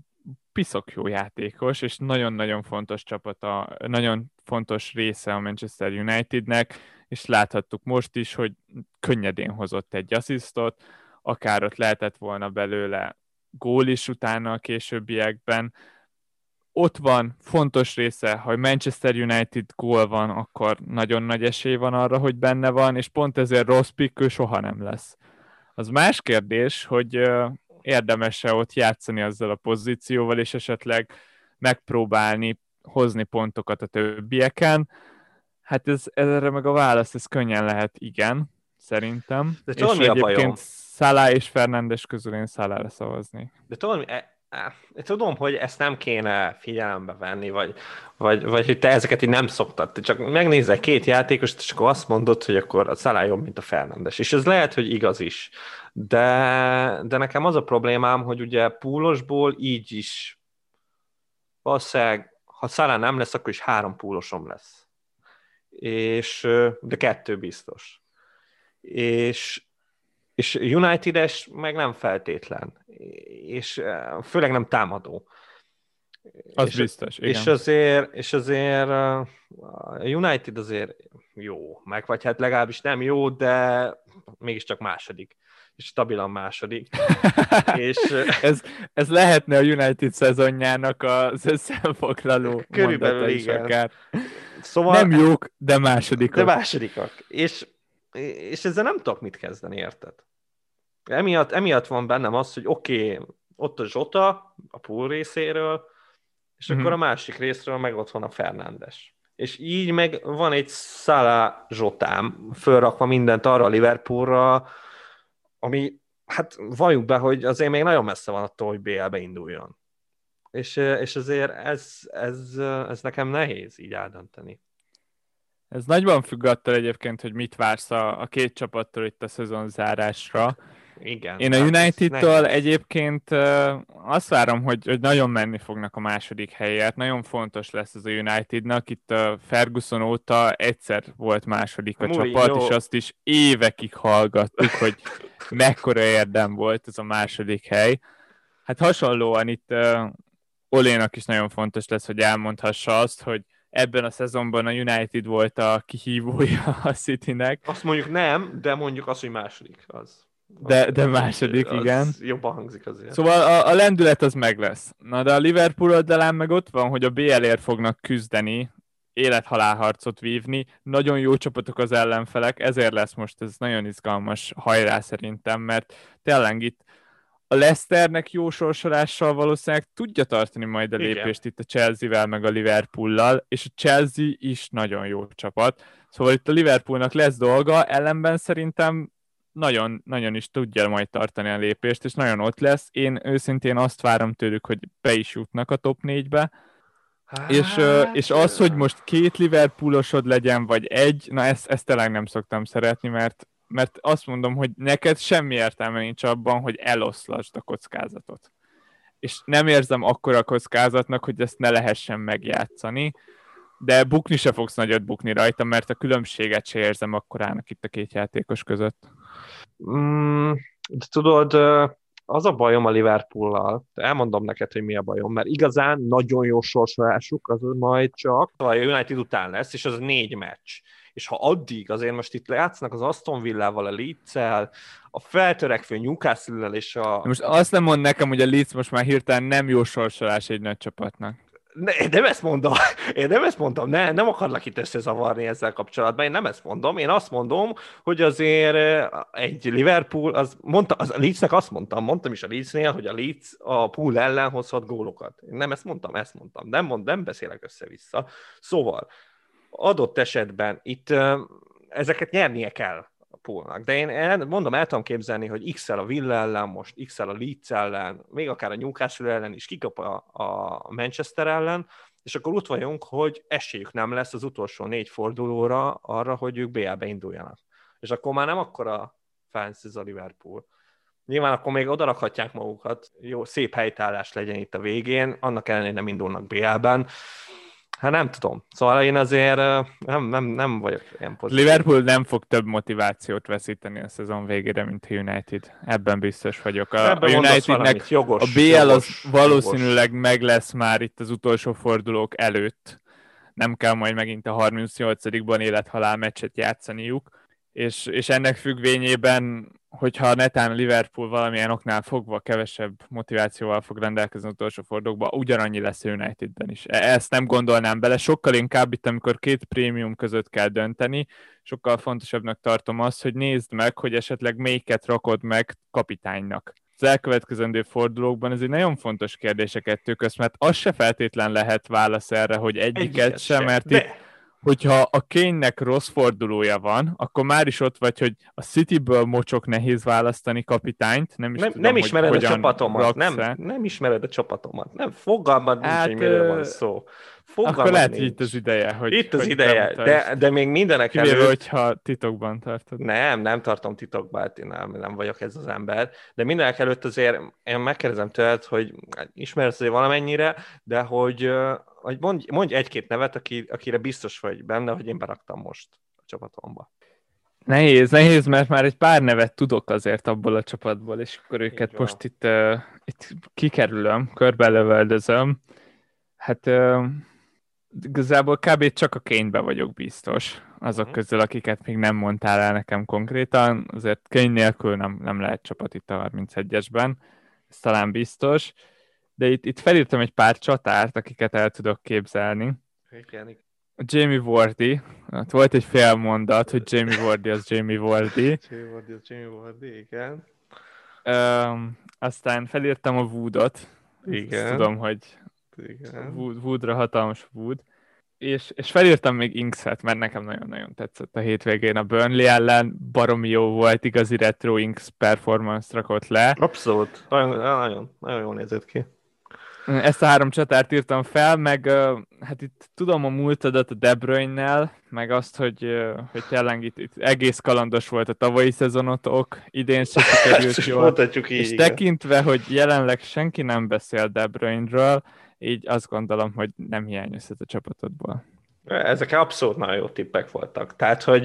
piszok jó játékos, és nagyon-nagyon fontos csapata, nagyon fontos része a Manchester Unitednek, és láthattuk most is, hogy könnyedén hozott egy asszisztot, akár ott lehetett volna belőle gól is utána a későbbiekben, ott van, fontos része, ha Manchester United gól van, akkor nagyon nagy esély van arra, hogy benne van, és pont ezért rossz pick ő soha nem lesz. Az más kérdés, hogy érdemes-e ott játszani azzal a pozícióval, és esetleg megpróbálni hozni pontokat a többieken. Hát ez, erre meg a válasz, ez könnyen lehet igen, szerintem. De és mi egyébként Szalá és Fernándes közül én Szalára szavazni. De tudod, tudom, hogy ezt nem kéne figyelembe venni, vagy, vagy, vagy hogy te ezeket így nem szoktad. Csak megnézel két játékost, és akkor azt mondod, hogy akkor a Szalá jobb, mint a Fernandes. És ez lehet, hogy igaz is. De, de nekem az a problémám, hogy ugye púlosból így is valószínűleg, ha Szalá nem lesz, akkor is három púlosom lesz. És, de kettő biztos. És, és United-es meg nem feltétlen, és eh, főleg nem támadó. Az és, biztos, igen. És azért, és azért eh, a United azért jó, meg vagy hát legalábbis nem jó, de mégiscsak második és stabilan második. és, eh, ez, ez lehetne a United szezonjának az összefoglaló Körülbelül igen. Akár. Szóval, nem jók, de másodikak. De másodikak. És, és ezzel nem tudok mit kezdeni, érted? Emiatt, emiatt van bennem az, hogy oké, okay, ott a Zsota a pool részéről, és mm-hmm. akkor a másik részről meg ott van a Fernándes. És így meg van egy Szala Zsotám, fölrakva mindent arra a Liverpoolra, ami, hát valljuk be, hogy azért még nagyon messze van attól, hogy BL-be induljon. És, és azért ez, ez, ez nekem nehéz így eldönteni. Ez nagyban függ attól egyébként, hogy mit vársz a, a két csapattól itt a szezon zárásra. Igen. Én a United-től egyébként azt várom, hogy, hogy nagyon menni fognak a második helyért. Nagyon fontos lesz ez a Unitednak. Itt a Ferguson óta egyszer volt második a Múli, csapat, jó. és azt is évekig hallgattuk, hogy mekkora érdem volt ez a második hely. Hát hasonlóan itt uh, Olénak is nagyon fontos lesz, hogy elmondhassa azt, hogy ebben a szezonban a United volt a kihívója a Citynek. Azt mondjuk nem, de mondjuk azt, hogy második az. De, de második, az igen. Jobban hangzik azért. Szóval a, a lendület az meg lesz. Na de a Liverpool oldalán meg ott van, hogy a BL-ért fognak küzdeni, élethalálharcot vívni. Nagyon jó csapatok az ellenfelek, ezért lesz most ez nagyon izgalmas hajrá szerintem, mert tényleg itt a Leicesternek jó sorsolással valószínűleg tudja tartani majd a lépést Igen. itt a Chelsea-vel, meg a Liverpool-lal, és a Chelsea is nagyon jó csapat. Szóval itt a Liverpoolnak lesz dolga, ellenben szerintem nagyon, nagyon is tudja majd tartani a lépést, és nagyon ott lesz. Én őszintén azt várom tőlük, hogy be is jutnak a top 4-be, Hát... És, és az, hogy most két Liverpoolosod legyen, vagy egy, na ezt, ezt tényleg nem szoktam szeretni, mert mert azt mondom, hogy neked semmi értelme nincs abban, hogy eloszlasd a kockázatot. És nem érzem akkora kockázatnak, hogy ezt ne lehessen megjátszani, de bukni se fogsz nagyot bukni rajta, mert a különbséget se érzem akkorának itt a két játékos között. Mm, de tudod, az a bajom a Liverpool-lal, elmondom neked, hogy mi a bajom, mert igazán nagyon jó sorsolásuk az majd csak a United után lesz, és az négy meccs és ha addig azért most itt játszanak az Aston Villával, a leeds a feltörekvő newcastle és a... Most azt nem mond nekem, hogy a Leeds most már hirtelen nem jó sorsolás egy nagy csapatnak. Én nem ezt mondom, én nem ezt mondom, ne, nem akarlak itt összezavarni ezzel kapcsolatban, én nem ezt mondom, én azt mondom, hogy azért eh, egy Liverpool, az mondta, az a Leedsnek azt mondtam, mondtam is a Leedsnél, hogy a Leeds a pool ellen hozhat gólokat. Én nem ezt mondtam, ezt mondtam, nem, mond, nem beszélek össze-vissza. Szóval, adott esetben itt ezeket nyernie kell a poolnak. De én mondom, el tudom képzelni, hogy x a Villa ellen, most x a Leeds ellen, még akár a Newcastle ellen is kikap a, a Manchester ellen, és akkor ott vagyunk, hogy esélyük nem lesz az utolsó négy fordulóra arra, hogy ők BL-be induljanak. És akkor már nem akkora fans ez a Liverpool. Nyilván akkor még odarakhatják magukat, jó, szép helytállás legyen itt a végén, annak ellenére nem indulnak BL-ben, Hát nem tudom. Szóval én azért nem, nem, nem vagyok ilyen pozitív. Liverpool nem fog több motivációt veszíteni a szezon végére, mint a United. Ebben biztos vagyok. A, a Unitednek jogos, a BL jogos, az valószínűleg jogos. meg lesz már itt az utolsó fordulók előtt. Nem kell majd megint a 38-ban élethalál meccset játszaniuk. És, és ennek függvényében hogyha netán Liverpool valamilyen oknál fogva kevesebb motivációval fog rendelkezni utolsó fordulókban, ugyanannyi lesz Unitedben is. E- ezt nem gondolnám bele, sokkal inkább itt, amikor két prémium között kell dönteni, sokkal fontosabbnak tartom azt, hogy nézd meg, hogy esetleg melyiket rakod meg kapitánynak. Az elkövetkezendő fordulókban ez egy nagyon fontos kérdés kettő közt, mert az se feltétlen lehet válasz erre, hogy egyiket sem, mert de... itt hogyha a Kénynek rossz fordulója van, akkor már is ott vagy, hogy a Cityből mocsok nehéz választani kapitányt. Nem, is nem, tudom, nem ismered a csapatomat, nem, nem ismered a csapatomat. Nem, fogalmad hát, nincs, hogy miről van szó. Fogalmad akkor lehet, nincs. itt az ideje. Hogy, itt az hogy ideje, de, de még mindenek Kivéve, előtt... hogyha titokban tartod. Nem, nem tartom titokban, hát én nem, nem vagyok ez az ember. De mindenek előtt azért én megkérdezem tőled, hogy ismersz azért valamennyire, de hogy hogy mondj, mondj egy-két nevet, aki, akire biztos vagy benne, hogy én beraktam most a csapatomba. Nehéz, nehéz, mert már egy pár nevet tudok azért abból a csapatból, és akkor őket Így most itt, uh, itt kikerülöm, körbelövöldözöm. Hát uh, igazából kb. csak a kénybe vagyok biztos, azok uh-huh. közül, akiket még nem mondtál el nekem konkrétan, azért kény nélkül nem, nem lehet csapat itt a 31-esben, ez talán biztos. De itt, itt felírtam egy pár csatárt, akiket el tudok képzelni. Igen. Jamie Wardy, hát volt egy fél mondat, hogy Jamie Wardy az Jamie Wardy. Jamie Wardy az Jamie Wardy, igen. Um, aztán felírtam a Woodot. Igen. Ezt tudom, hogy Igen. Wood, Woodra hatalmas Wood. És, és felírtam még Inkset, mert nekem nagyon-nagyon tetszett a hétvégén a Burnley ellen. Baromi jó volt, igazi retro Inks performance rakott le. Abszolút. Nagyon, nagyon, nagyon jól nézett ki. Ezt a három csatárt írtam fel, meg hát itt tudom a múltadat a De Bruyne-nel, meg azt, hogy, hogy tényleg itt, itt egész kalandos volt a tavalyi szezonotok, idén se sikerült jól. Így. És igen. tekintve, hogy jelenleg senki nem beszél De Bruyne-ről, így azt gondolom, hogy nem hiányozhat a csapatodból. Ezek abszolút nagyon jó tippek voltak. Tehát, hogy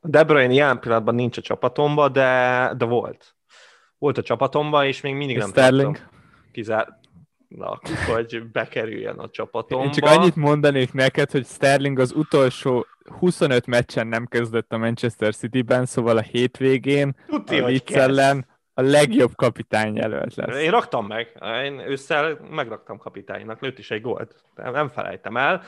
De Bruyne jelen pillanatban nincs a csapatomba, de, de volt. Volt a csapatomba, és még mindig És nem Sterling? tartom kizár, na, hogy bekerüljen a csapatomba. Én csak annyit mondanék neked, hogy Sterling az utolsó 25 meccsen nem kezdett a Manchester City-ben, szóval a hétvégén Tuti, a hogy Leeds ellen a legjobb kapitány jelölt lesz. Én raktam meg. Én ősszel megraktam kapitánynak, lőtt is egy gólt. Nem, nem felejtem el.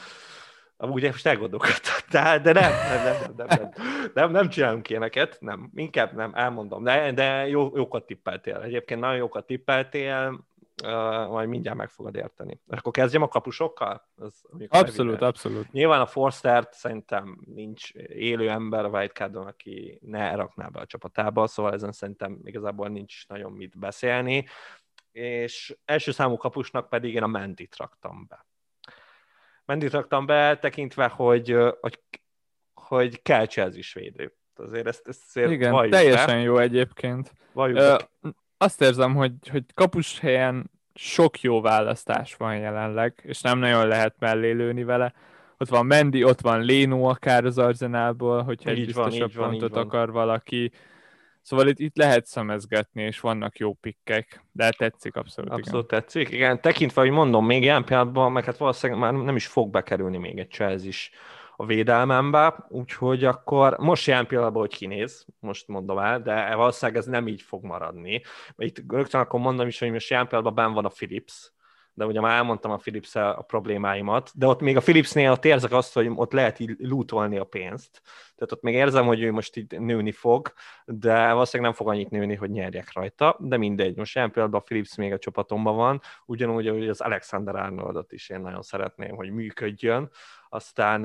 Amúgy most elgondolkodtam, de, nem, nem, nem, nem, nem, nem, nem csinálunk ilyeneket, nem, inkább nem, elmondom, de, de jó, jókat tippeltél. Egyébként nagyon jókat tippeltél, uh, majd mindjárt meg fogod érteni. Akkor kezdjem a kapusokkal? Amikor Abszolút, elvileg. abszolút. Nyilván a Forstert szerintem nincs élő ember a Wildcardon, aki ne rakná be a csapatába, szóval ezen szerintem igazából nincs nagyon mit beszélni, és első számú kapusnak pedig én a Mendit raktam be. Mendit raktam be, tekintve, hogy, hogy, hogy kell Chelsea védő. Azért ezt, ezt azért Igen, teljesen be, jó egyébként. valljuk be. Azt érzem, hogy, hogy kapus helyen sok jó választás van jelenleg, és nem nagyon lehet mellé lőni vele. Ott van Mendy, ott van Léno akár az Arzenálból, hogyha egy Így van, biztosabb így van, pontot így van. akar valaki. Szóval itt, itt lehet szemezgetni, és vannak jó pikkek, de tetszik abszolút, Abszolút tetszik. Igen, tekintve, hogy mondom, még ilyen pillanatban, meg hát valószínűleg már nem is fog bekerülni még egy Chelsea is a védelmembe, úgyhogy akkor most ilyen pillanatban, hogy kinéz, most mondom el, de valószínűleg ez nem így fog maradni. Itt rögtön akkor mondom is, hogy most ilyen pillanatban benn van a Philips, de ugye már elmondtam a philips a problémáimat, de ott még a Philipsnél ott érzek azt, hogy ott lehet így lootolni a pénzt. Tehát ott még érzem, hogy ő most így nőni fog, de valószínűleg nem fog annyit nőni, hogy nyerjek rajta, de mindegy. Most ilyen pillanatban a Philips még a csapatomban van, ugyanúgy, hogy az Alexander Arnoldot is én nagyon szeretném, hogy működjön. Aztán,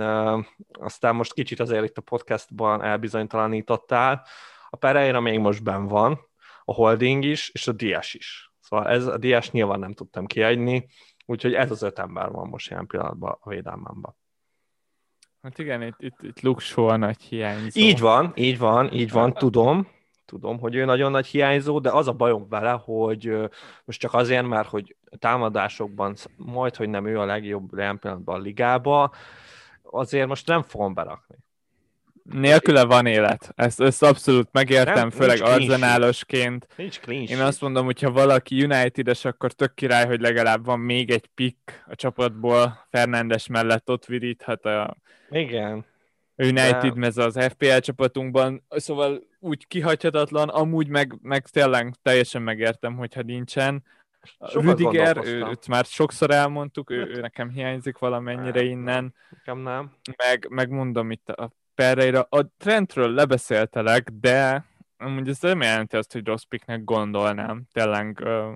aztán most kicsit azért itt a podcastban elbizonytalanítottál. A Pereira még most ben van, a Holding is, és a Dias is. Szóval ez a Dias nyilván nem tudtam kiadni, úgyhogy ez az öt ember van most ilyen pillanatban a védelmemben. Hát igen, itt, itt, itt Shaw a nagy hiányzó. Így van, így van, így van, tudom. Tudom, hogy ő nagyon nagy hiányzó, de az a bajom vele, hogy most csak azért, mert hogy támadásokban majd, hogy nem ő a legjobb ilyen pillanatban a ligába, azért most nem fogom berakni. Nélküle van élet. Ezt, ezt abszolút megértem, Nem, főleg arzenálosként. Nincs clean Én azt mondom, hogy ha valaki United-es, akkor tök király, hogy legalább van még egy pick a csapatból. Fernándes mellett ott viríthat a Igen. United De- mez az FPL csapatunkban. Szóval úgy kihagyhatatlan, amúgy meg, meg tényleg teljesen megértem, hogyha nincsen. Sokat Rüdiger, őt már sokszor elmondtuk, ő, ő nekem hiányzik valamennyire Nem, innen. Nekem nem. meg, meg mondom itt a Pereira, a Trentről lebeszéltelek, de amúgy ez nem jelenti azt, hogy rossz picknek gondolnám. Tényleg ö,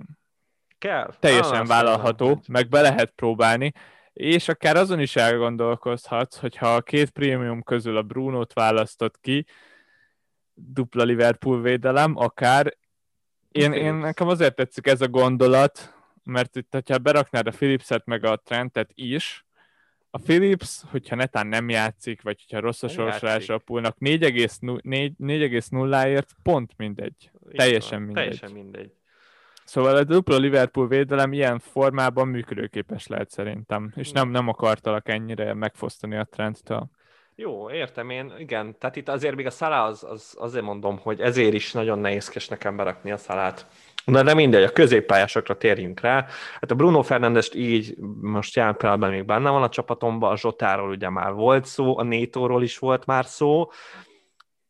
Kell. teljesen azt vállalható, meg be lehet próbálni, és akár azon is elgondolkozhatsz, hogyha a két prémium közül a Brunót választott ki, dupla Liverpool védelem, akár. Én, én nekem azért tetszik ez a gondolat, mert itt, hogyha beraknád a Philipset meg a Trentet is, a Philips, hogyha netán nem játszik, vagy hogyha rossz a sorsolásra játszik. pulnak, 4,0-ért pont mindegy. Így teljesen van, mindegy. Teljesen mindegy. Szóval a dupla Liverpool védelem ilyen formában működőképes lehet szerintem, és nem, nem akartalak ennyire megfosztani a trendtől. Jó, értem én, igen. Tehát itt azért még a szalá az, az, azért mondom, hogy ezért is nagyon nehézkes nekem berakni a szalát. De, de mindegy, a középpályásokra térjünk rá. Hát a Bruno Fernandes így most jelen pillanatban még benne van a csapatomban, a Zsotáról ugye már volt szó, a Nétóról is volt már szó,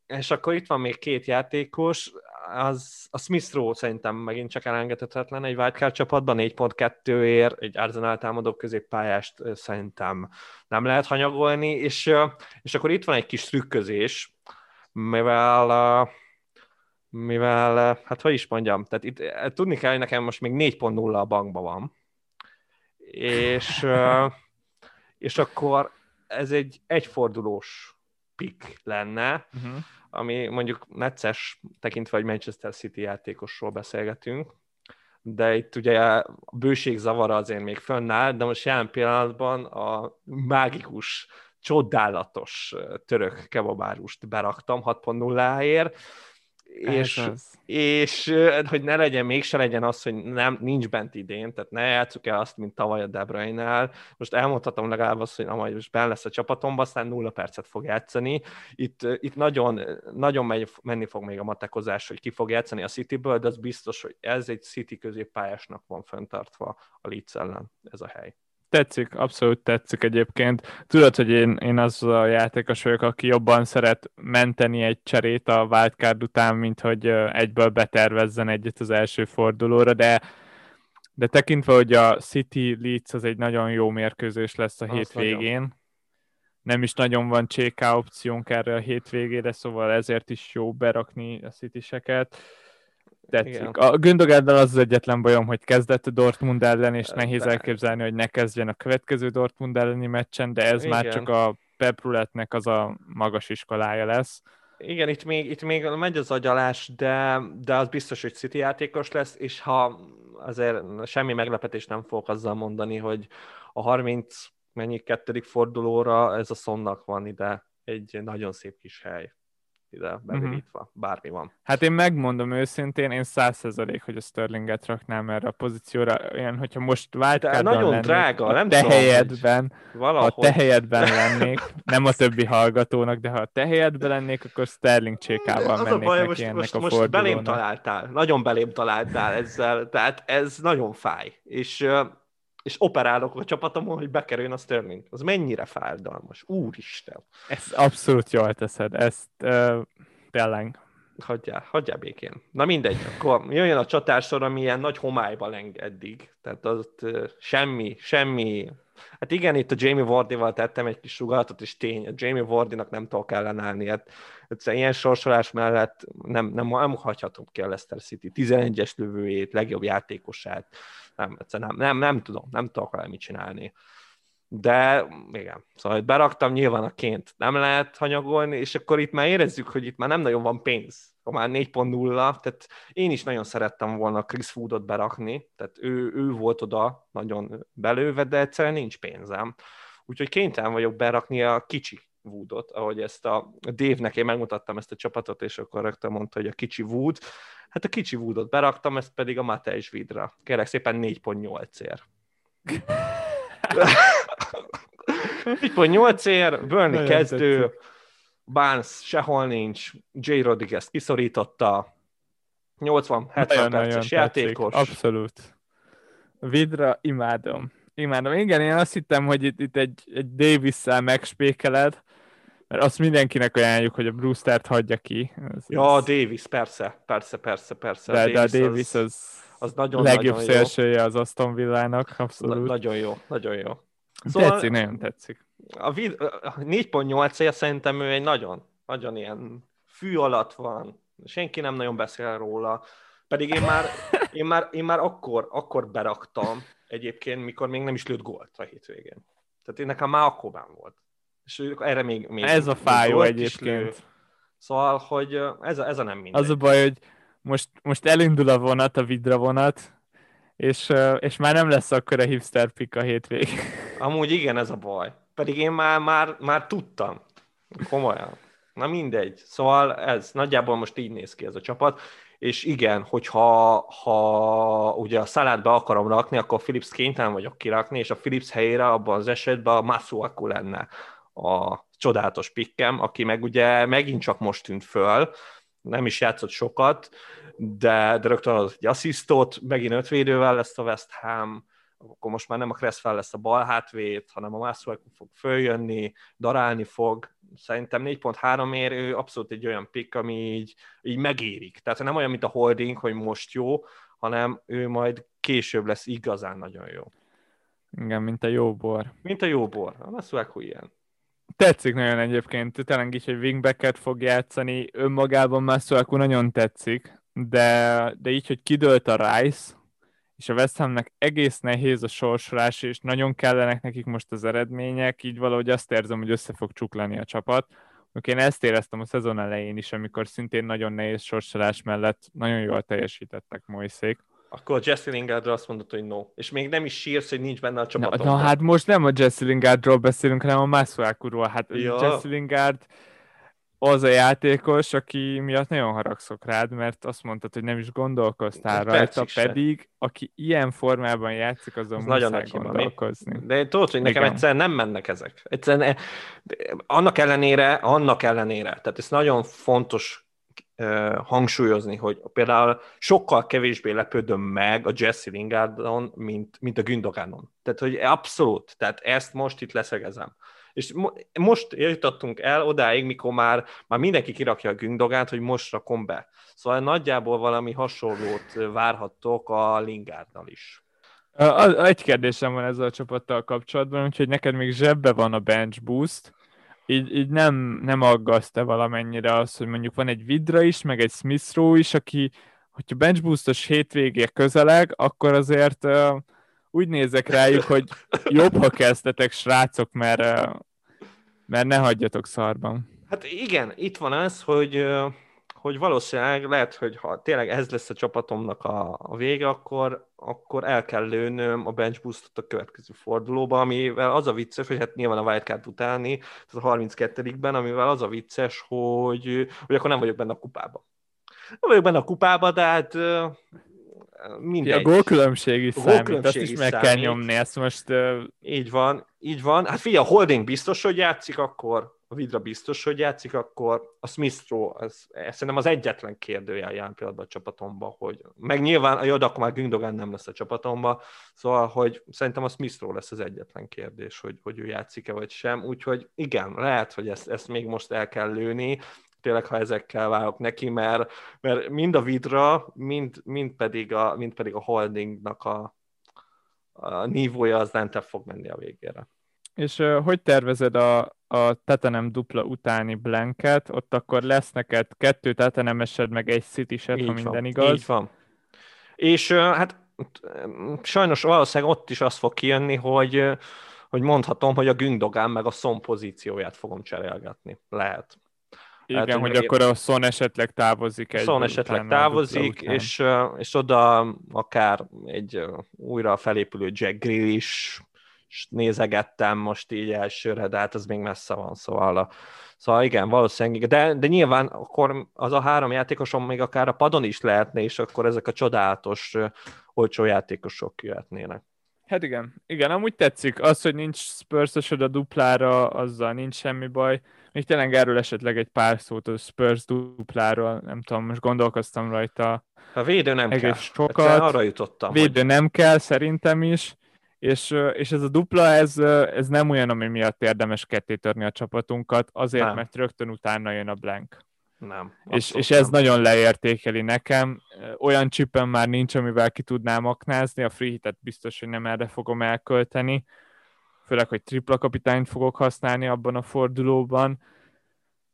és akkor itt van még két játékos, az, a Smith Rowe szerintem megint csak elengedhetetlen. Egy wildcard csapatban, 4.2 ér, egy Arsenal támadó középpályást szerintem nem lehet hanyagolni, és, és akkor itt van egy kis trükközés, mivel, mivel, hát hogy is mondjam, tehát itt tudni kell, hogy nekem most még 4.0 a bankban van, és, és akkor ez egy egyfordulós pick lenne, uh-huh. Ami mondjuk necces, tekintve, hogy Manchester City játékosról beszélgetünk, de itt ugye a bőség zavara azért még fönnáll, de most jelen pillanatban a mágikus, csodálatos török kebabárust beraktam 6.0-ért, és, és hogy ne legyen, mégse legyen az, hogy nem, nincs bent idén, tehát ne játsszuk el azt, mint tavaly a De Bruyne-nál. Most elmondhatom legalább azt, hogy amely most benne lesz a csapatomban, aztán nulla percet fog játszani. Itt, itt nagyon, nagyon megy, menni fog még a matekozás, hogy ki fog játszani a Cityből, de az biztos, hogy ez egy City középpályásnak van föntartva a Leeds ellen, ez a hely. Tetszik, abszolút tetszik egyébként. Tudod, hogy én, én az a játékos vagyok, aki jobban szeret menteni egy cserét a wildcard után, mint hogy egyből betervezzen egyet az első fordulóra, de de tekintve, hogy a City Leeds az egy nagyon jó mérkőzés lesz a Azt hétvégén, nagyon. nem is nagyon van CK opciónk erre a hétvégére, szóval ezért is jó berakni a City-seket tetszik. Igen. A Gündogáddal az az egyetlen bajom, hogy kezdett a Dortmund ellen, és nehéz de... elképzelni, hogy ne kezdjen a következő Dortmund elleni meccsen, de ez Igen. már csak a Pep az a magas iskolája lesz. Igen, itt még, itt még megy az agyalás, de, de az biztos, hogy City játékos lesz, és ha azért semmi meglepetés nem fogok azzal mondani, hogy a 30 mennyi kettedik fordulóra ez a szonnak van ide egy nagyon szép kis hely ide bevirítva, uh-huh. bármi van. Hát én megmondom őszintén, én százszerzalék, hogy a Sterlinget raknám erre a pozícióra, olyan, hogyha most váltkádban nagyon lennék, drága, nem te tudom, helyedben, ha te helyedben lennék, nem a többi hallgatónak, de ha a te helyedben lennék, akkor Sterling csékával az mennék a baj, neki most, ennek most, a most belém találtál, nagyon belém találtál ezzel, tehát ez nagyon fáj, és és operálok a csapatomon, hogy bekerüljön a Sterling. Az mennyire fájdalmas. Úristen. Ezt abszolút jól teszed. Ezt uh, tényleg. Hagyjál, hagyjál békén. Na mindegy, akkor jöjjön a csatársor, ami ilyen nagy homályba leng eddig. Tehát az uh, semmi, semmi. Hát igen, itt a Jamie Vardy-val tettem egy kis sugalatot, és tény, a Jamie Vardy-nak nem tudok ellenállni. Hát, egyszerűen ilyen sorsolás mellett nem, nem, nem hagyhatom ki a Leicester City 11-es lövőjét, legjobb játékosát nem, nem, nem, nem tudom, nem tudok vele mit csinálni. De igen, szóval hogy beraktam, nyilván a ként nem lehet hanyagolni, és akkor itt már érezzük, hogy itt már nem nagyon van pénz. Ha már 4.0, tehát én is nagyon szerettem volna Chris Woodot berakni, tehát ő, ő volt oda nagyon belőve, de egyszerűen nincs pénzem. Úgyhogy kénytelen vagyok berakni a kicsi Woodot, ahogy ezt a Dave-nek én megmutattam ezt a csapatot, és akkor rögtön mondta, hogy a kicsi Wood. Hát a kicsi Woodot beraktam, ezt pedig a Matej Vidra. Kérlek szépen 4.8-ért. 4.8 ér, Burnley kezdő, tetszik. Barnes sehol nincs, J. Rodriguez kiszorította, 80-70 perces játékos. Tetszik. Abszolút. Vidra imádom. Imádom. Igen, én azt hittem, hogy itt, itt egy, egy Davis-szel megspékeled, mert azt mindenkinek ajánljuk, hogy a Brewster-t hagyja ki. Ez, ja, ez... Davis, persze, persze, persze, persze. De, a Davis, de a Davis az, az, az nagyon, legjobb nagyon szélsője jó. az Aston Villának, abszolút. Na, nagyon jó, nagyon jó. Szóval tetszik, nagyon tetszik. A, vid- a 4.8 ér szerintem ő egy nagyon, nagyon ilyen fű alatt van, senki nem nagyon beszél róla, pedig én már, én már, én már akkor, akkor beraktam egyébként, mikor még nem is lőtt gólt a hétvégén. Tehát én nekem már akkor volt és erre még... még ez a fájó egyébként. Szóval, hogy ez a, ez a nem mindegy. Az a baj, hogy most, most elindul a vonat, a vidra vonat, és, és már nem lesz akkor a hipster pick a hétvég. Amúgy igen, ez a baj. Pedig én már, már, már tudtam. Komolyan. Na mindegy. Szóval ez nagyjából most így néz ki ez a csapat. És igen, hogyha ha ugye a szaládba akarom rakni, akkor Philips kénytelen vagyok kirakni, és a Philips helyére abban az esetben a Masuaku lenne a csodálatos pikkem, aki meg ugye megint csak most tűnt föl, nem is játszott sokat, de, de rögtön az egy asszisztot, megint ötvédővel lesz a West Ham, akkor most már nem a Cresswell lesz a bal hátvéd, hanem a Mászló fog följönni, darálni fog. Szerintem 4.3 érő abszolút egy olyan pick, ami így, így megérik. Tehát nem olyan, mint a holding, hogy most jó, hanem ő majd később lesz igazán nagyon jó. Igen, mint a jó bor. Mint a jó bor. A Masuaku ilyen. Tetszik nagyon egyébként, tényleg így, hogy wingbacket fog játszani, önmagában Masuaku nagyon tetszik, de, de így, hogy kidőlt a Rice, és a West Hamnek egész nehéz a sorsolás, és nagyon kellenek nekik most az eredmények, így valahogy azt érzem, hogy össze fog csuklani a csapat. Én ezt éreztem a szezon elején is, amikor szintén nagyon nehéz sorsolás mellett nagyon jól teljesítettek Moiszék. Akkor Jesse Lingardra azt mondod, hogy no. És még nem is sírsz, hogy nincs benne a csapatomban. Na, na hát most nem a Jesse Lingardról beszélünk, hanem a Masuakuról. Hát ja. Jesse Lingard az a játékos, aki miatt nagyon haragszok rád, mert azt mondtad, hogy nem is gondolkoztál rajta, pedig aki ilyen formában játszik, azon az nagyon nagy gondolkozni. Hiba, de tudod, hogy nekem Igen. egyszerűen nem mennek ezek. Egyszerűen annak ellenére, annak ellenére, tehát ez nagyon fontos hangsúlyozni, hogy például sokkal kevésbé lepődöm meg a Jesse Lingardon, mint, mint a Gündoganon. Tehát, hogy abszolút, tehát ezt most itt leszegezem. És mo- most jutottunk el odáig, mikor már, már mindenki kirakja a Gündogát, hogy most rakom be. Szóval nagyjából valami hasonlót várhattok a Lingárdnal is. Egy kérdésem van ezzel a csapattal kapcsolatban, úgyhogy neked még zsebbe van a bench boost, így, így nem, nem aggaszt-e valamennyire az, hogy mondjuk van egy Vidra is, meg egy Smith Rowe is, aki, hogyha bench hétvégé közeleg, akkor azért uh, úgy nézek rájuk, hogy jobb, ha kezdtetek, srácok, mert, mert ne hagyjatok szarban. Hát igen, itt van az, hogy, hogy valószínűleg lehet, hogy ha tényleg ez lesz a csapatomnak a, a vége, akkor, akkor el kell lőnöm a bench boostot a következő fordulóba, amivel az a vicces, hogy hát nyilván a wildcard utáni, tehát a 32-ben, amivel az a vicces, hogy, hogy akkor nem vagyok benne a kupába. Nem vagyok benne a kupába, de hát mindegy. Ja, a gólkülönbség is számít, azt is meg számít. kell nyomni, ezt most... Uh... Így van, így van. Hát figyelj, a Holding biztos, hogy játszik akkor, a Vidra biztos, hogy játszik akkor, a Smith Rowe, ez, ez szerintem az egyetlen kérdőjel jelen pillanatban a csapatomba, hogy meg nyilván, de akkor már Gündogan nem lesz a csapatomba, szóval, hogy szerintem a Smith Rowe lesz az egyetlen kérdés, hogy, hogy ő játszik-e vagy sem, úgyhogy igen, lehet, hogy ezt, ezt még most el kell lőni, tényleg, ha ezekkel válok neki, mert, mert mind a Vidra, mind, mind, pedig, a, mind pedig a holdingnak a, a nívója az lentebb fog menni a végére. És uh, hogy tervezed a, a tetenem dupla utáni blanket? Ott akkor lesz neked kettő tetenemesed, meg egy city ha van, minden igaz? Így van. És uh, hát sajnos valószínűleg ott is az fog kijönni, hogy, hogy mondhatom, hogy a Gündogán meg a Son pozícióját fogom cserélgetni. Lehet. Igen, hát, hogy akkor a Son esetleg távozik. Egy Son esetleg távozik, és, és oda akár egy újra felépülő Jack Grill is nézegettem most így elsőre, de hát az még messze van, szóval, a, szóval igen, valószínűleg, de, de nyilván akkor az a három játékosom még akár a padon is lehetne, és akkor ezek a csodálatos olcsó játékosok jöhetnének. Hát igen, igen, amúgy tetszik. Az, hogy nincs spurs a duplára, azzal nincs semmi baj. Még tényleg erről esetleg egy pár szót a Spurs dupláról, nem tudom, most gondolkoztam rajta. A védő nem kell. Sokat. arra jutottam. Védő hogy... nem kell, szerintem is. És, és ez a dupla, ez, ez nem olyan, ami miatt érdemes ketté törni a csapatunkat, azért, nem. mert rögtön utána jön a blank. Nem. És, és ez nem. nagyon leértékeli nekem. Olyan csipen már nincs, amivel ki tudnám aknázni, a free hitet biztos, hogy nem erre fogom elkölteni főleg, hogy tripla kapitányt fogok használni abban a fordulóban,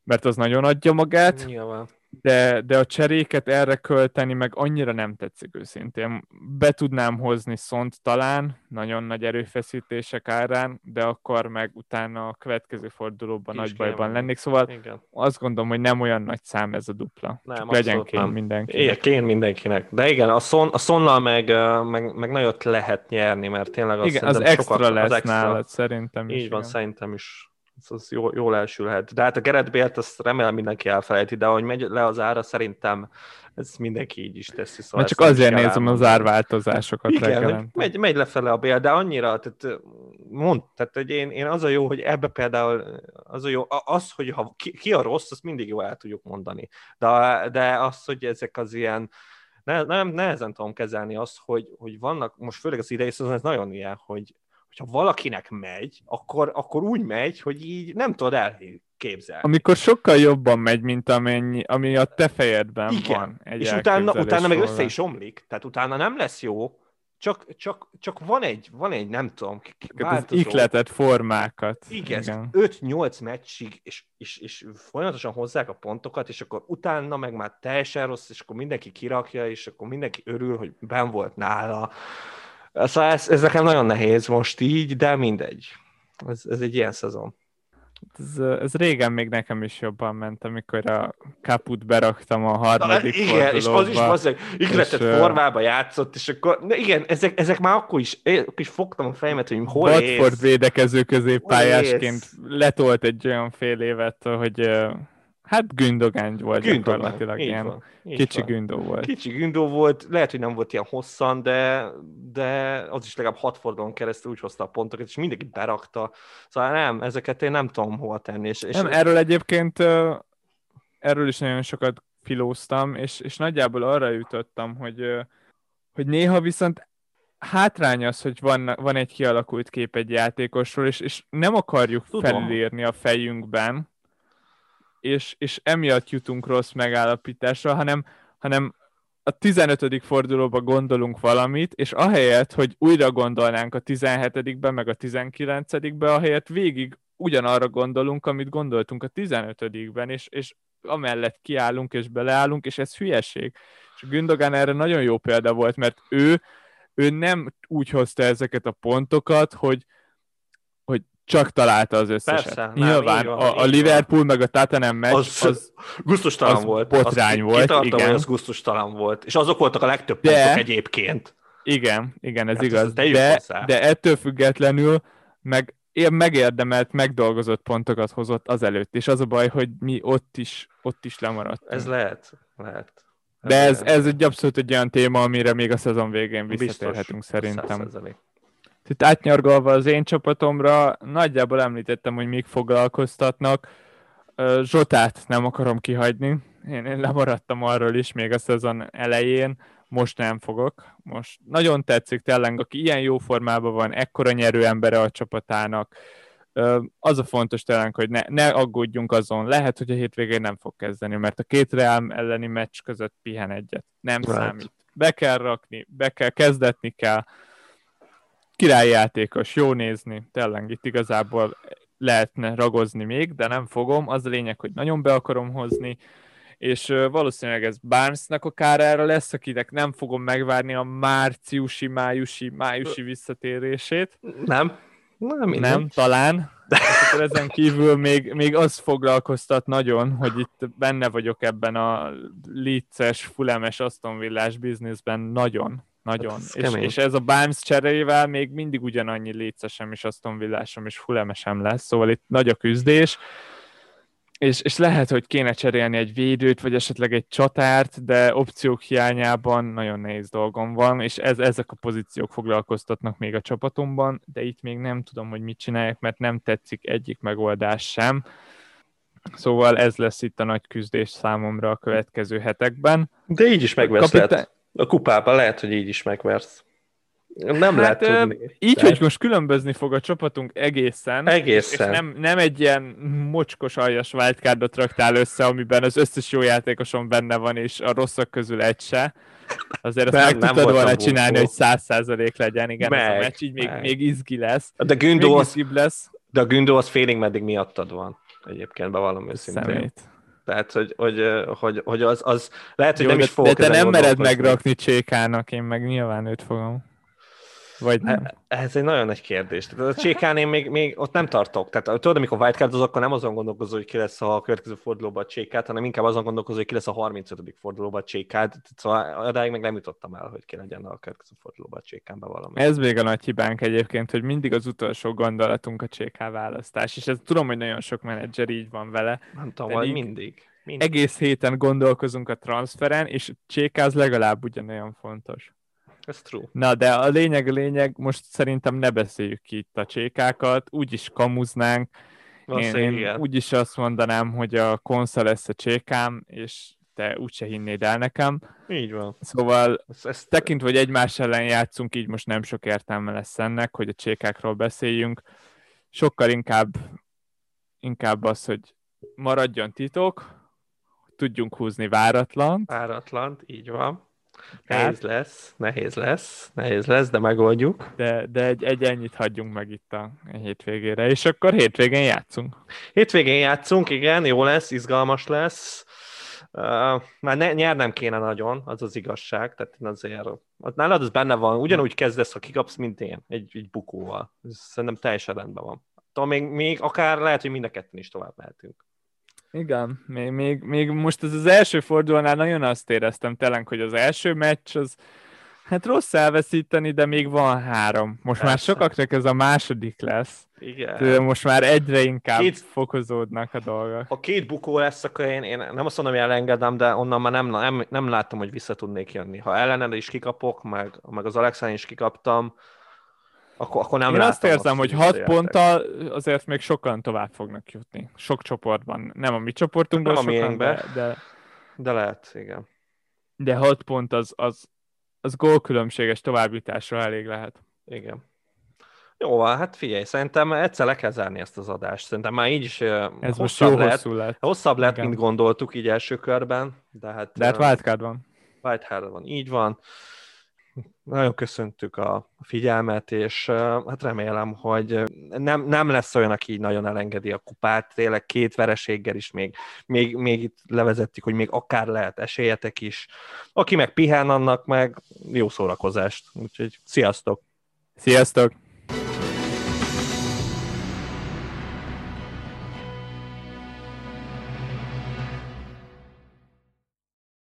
mert az nagyon adja magát. Nyilván de, de a cseréket erre költeni meg annyira nem tetszik őszintén. Be tudnám hozni szont talán, nagyon nagy erőfeszítések árán, de akkor meg utána a következő fordulóban Kis nagy bajban lennék, szóval Igen. azt gondolom, hogy nem olyan nagy szám ez a dupla. Nem, Csak legyen kén nem. mindenkinek. Igen, kén mindenkinek. De igen, a, szon, a szonnal meg, meg, meg nagyot lehet nyerni, mert tényleg az, igen, az extra sokat, lesz az extra. nálad, szerintem is. Így van, igen. szerintem is az, az jó, jól elsülhet. De hát a Gerett Bélt azt remélem mindenki elfelejti, de ahogy megy le az ára, szerintem ez mindenki így is teszi. Szóval csak azért nézem az árváltozásokat Igen, megy, megy lefele a bél, de annyira, tehát mond, tehát hogy én, én az a jó, hogy ebbe például az a jó, az, hogy ha ki, ki a rossz, azt mindig jó el tudjuk mondani. De, de az, hogy ezek az ilyen, ne, nem, nehezen tudom kezelni azt, hogy, hogy vannak, most főleg az idei ez nagyon ilyen, hogy hogyha valakinek megy, akkor, akkor úgy megy, hogy így nem tudod elképzelni. Amikor sokkal jobban megy, mint amennyi, ami a te fejedben Igen. van. Egy és utána, utána meg össze is omlik, tehát utána nem lesz jó, csak, csak, csak van egy, van egy, nem tudom, az ikletet formákat. Igen, Igen. 5-8 meccsig, és, és, és folyamatosan hozzák a pontokat, és akkor utána meg már teljesen rossz, és akkor mindenki kirakja, és akkor mindenki örül, hogy ben volt nála. Szóval ez, ez nekem nagyon nehéz most így, de mindegy. Ez, ez egy ilyen szezon. Ez, ez régen még nekem is jobban ment, amikor a kaput beraktam a harmadik Na, Igen, és az is az, ihletett és, formába játszott, és akkor, na igen, ezek, ezek már akkor is, akkor is fogtam a fejemet, hogy hol Watford védekező középpályásként letolt egy olyan fél évet, hogy Hát Gündogány volt Gündogan. gyakorlatilag ilyen van, kicsi van. Gündó volt. Kicsi Gündó volt, lehet, hogy nem volt ilyen hosszan, de, de az is legalább hat fordulón keresztül úgy hozta a pontokat, és mindenki berakta. Szóval nem, ezeket én nem tudom hol tenni. És, és nem, erről egyébként erről is nagyon sokat filóztam, és, és nagyjából arra jutottam, hogy, hogy néha viszont hátrány az, hogy van, van egy kialakult kép egy játékosról, és, és nem akarjuk Tudom. felülírni a fejünkben, és, és emiatt jutunk rossz megállapításra, hanem, hanem a 15. fordulóba gondolunk valamit, és ahelyett, hogy újra gondolnánk a 17-ben, meg a 19-be, ahelyett végig ugyanarra gondolunk, amit gondoltunk a 15-ben, és, és amellett kiállunk és beleállunk, és ez hülyeség. És Gündogan erre nagyon jó példa volt, mert ő, ő nem úgy hozta ezeket a pontokat, hogy, csak találta az összeset. Persze, Nyilván nem, van, a, a Liverpool van. meg a Tottenham meccs az, az gusztustalan az volt. Botrány az volt, igen. Az gusztustalan volt. És azok voltak a legtöbb de, pontok egyébként. Igen, igen, ez hát igaz. De, de ettől függetlenül meg megérdemelt, megdolgozott pontokat hozott azelőtt, és az a baj, hogy mi ott is, ott is lemaradtunk. Ez lehet, lehet. De ez, ez egy abszolút egy olyan téma, amire még a szezon végén visszatérhetünk Biztos, szerintem. 100%. Itt átnyargalva az én csapatomra, nagyjából említettem, hogy még foglalkoztatnak. Zsotát nem akarom kihagyni. Én, én lemaradtam arról is még a szezon elején, most nem fogok. Most nagyon tetszik tényleg, aki ilyen jó formában van, ekkora nyerő embere a csapatának. Az a fontos tényleg, hogy ne, ne aggódjunk azon. Lehet, hogy a hétvégén nem fog kezdeni, mert a két Real elleni meccs között pihen egyet. Nem right. számít. Be kell rakni, be kell, kezdetni kell királyjátékos, jó nézni, tényleg itt igazából lehetne ragozni még, de nem fogom. Az a lényeg, hogy nagyon be akarom hozni, és valószínűleg ez Barnesnak a kárára lesz, akinek nem fogom megvárni a márciusi, májusi, májusi visszatérését. Nem. Nem, nem talán. És akkor ezen kívül még, még az foglalkoztat nagyon, hogy itt benne vagyok ebben a licces, fulemes Aston Villás bizniszben nagyon. Nagyon. Hát és, és, ez a Barnes cserével még mindig ugyanannyi létszesem is Aston Villásom és Fulemesem lesz, szóval itt nagy a küzdés. És, és lehet, hogy kéne cserélni egy védőt, vagy esetleg egy csatárt, de opciók hiányában nagyon nehéz dolgom van, és ez, ezek a pozíciók foglalkoztatnak még a csapatomban, de itt még nem tudom, hogy mit csinálják, mert nem tetszik egyik megoldás sem. Szóval ez lesz itt a nagy küzdés számomra a következő hetekben. De így is megveszed. Kapita- a kupában lehet, hogy így is megversz. Nem hát, lehet tudni. Így, Tehát... hogy most különbözni fog a csapatunk egészen. Egészen. És nem, nem egy ilyen mocskos aljas wildcardot raktál össze, amiben az összes jó játékosom benne van, és a rosszak közül egy se. Azért nem, azt meg tudtad volna csinálni, hogy száz százalék legyen, igen, meg, ez a meccs így még, még izgi lesz. De Gündó az, lesz. De a Gündó az félig meddig miattad van. Egyébként bevallom őszintén. Szemét. Tehát, hogy, hogy, hogy, hogy az, az lehet, hogy Jó, nem de, is fogok De te nem mered megrakni Csékának, én meg nyilván őt fogom. Vagy nem? Ez egy nagyon nagy kérdés. Tehát a csékán én még, még ott nem tartok. Tehát tudod, amikor wildcard akkor nem azon gondolkozol, hogy ki lesz a következő fordulóban a csékát, hanem inkább azon gondolkozol, hogy ki lesz a 35. fordulóban a csékát. Szóval adáig meg nem jutottam el, hogy ki legyen a következő fordulóban a csékán valami. Ez még a nagy hibánk egyébként, hogy mindig az utolsó gondolatunk a cséká választás, és ez tudom, hogy nagyon sok menedzser így van vele. Nem tudom, hogy mindig. mindig. Egész héten gondolkozunk a transferen, és csékáz legalább ugyanolyan fontos. Ez true. Na, de a lényeg, a lényeg, most szerintem ne beszéljük ki itt a csékákat, úgyis kamuznánk. Én, én úgyis azt mondanám, hogy a konsza lesz a csékám, és te úgyse hinnéd el nekem. Így van. Szóval ezt, ezt... tekintve, hogy egymás ellen játszunk, így most nem sok értelme lesz ennek, hogy a csékákról beszéljünk. Sokkal inkább, inkább az, hogy maradjon titok, tudjunk húzni váratlan. Váratlan, így van Nehéz lesz, nehéz lesz, nehéz lesz, de megoldjuk. De, de egy, egy ennyit hagyjunk meg itt a hétvégére, és akkor hétvégén játszunk. Hétvégén játszunk, igen, jó lesz, izgalmas lesz. Uh, már ne, nyernem kéne nagyon, az az igazság, tehát én azért, az nálad az benne van, ugyanúgy kezdesz, ha kikapsz, mint én, egy, egy bukóval. Ez szerintem teljesen rendben van. Tudom, még, még akár lehet, hogy mind a ketten is tovább mehetünk. Igen, még, még, még most ez az első fordulónál nagyon azt éreztem telen, hogy az első meccs az hát rossz elveszíteni, de még van három. Most Persze. már sokaknak ez a második lesz. Igen. De most már egyre inkább két, fokozódnak a dolgok. Ha két bukó lesz, akkor én, én nem azt mondom, hogy elengedem, de onnan már nem, nem, nem látom, hogy vissza tudnék jönni. Ha ellened is kikapok, meg, meg az Alexán is kikaptam, akkor, akkor nem Én azt érzem, hogy hat ponttal azért még sokan tovább fognak jutni. Sok csoportban. Nem a mi csoportunkban nem sokan, de, de... De lehet, igen. De hat pont az, az, az gólkülönbséges továbbjutásra elég lehet. Igen. Jó, hát figyelj, szerintem egyszer le kell zárni ezt az adást. Szerintem már így is Ez most jó lehet, hosszú lett. Hosszabb lett, Igen. mint gondoltuk így első körben. De hát, de hát wildcard van. Wildcard van, így van. Nagyon köszöntük a figyelmet, és hát remélem, hogy nem, nem lesz olyan, aki így nagyon elengedi a kupát, tényleg két vereséggel is még, még, még itt levezettük, hogy még akár lehet esélyetek is. Aki meg pihen, annak meg jó szórakozást. Úgyhogy sziasztok! Sziasztok!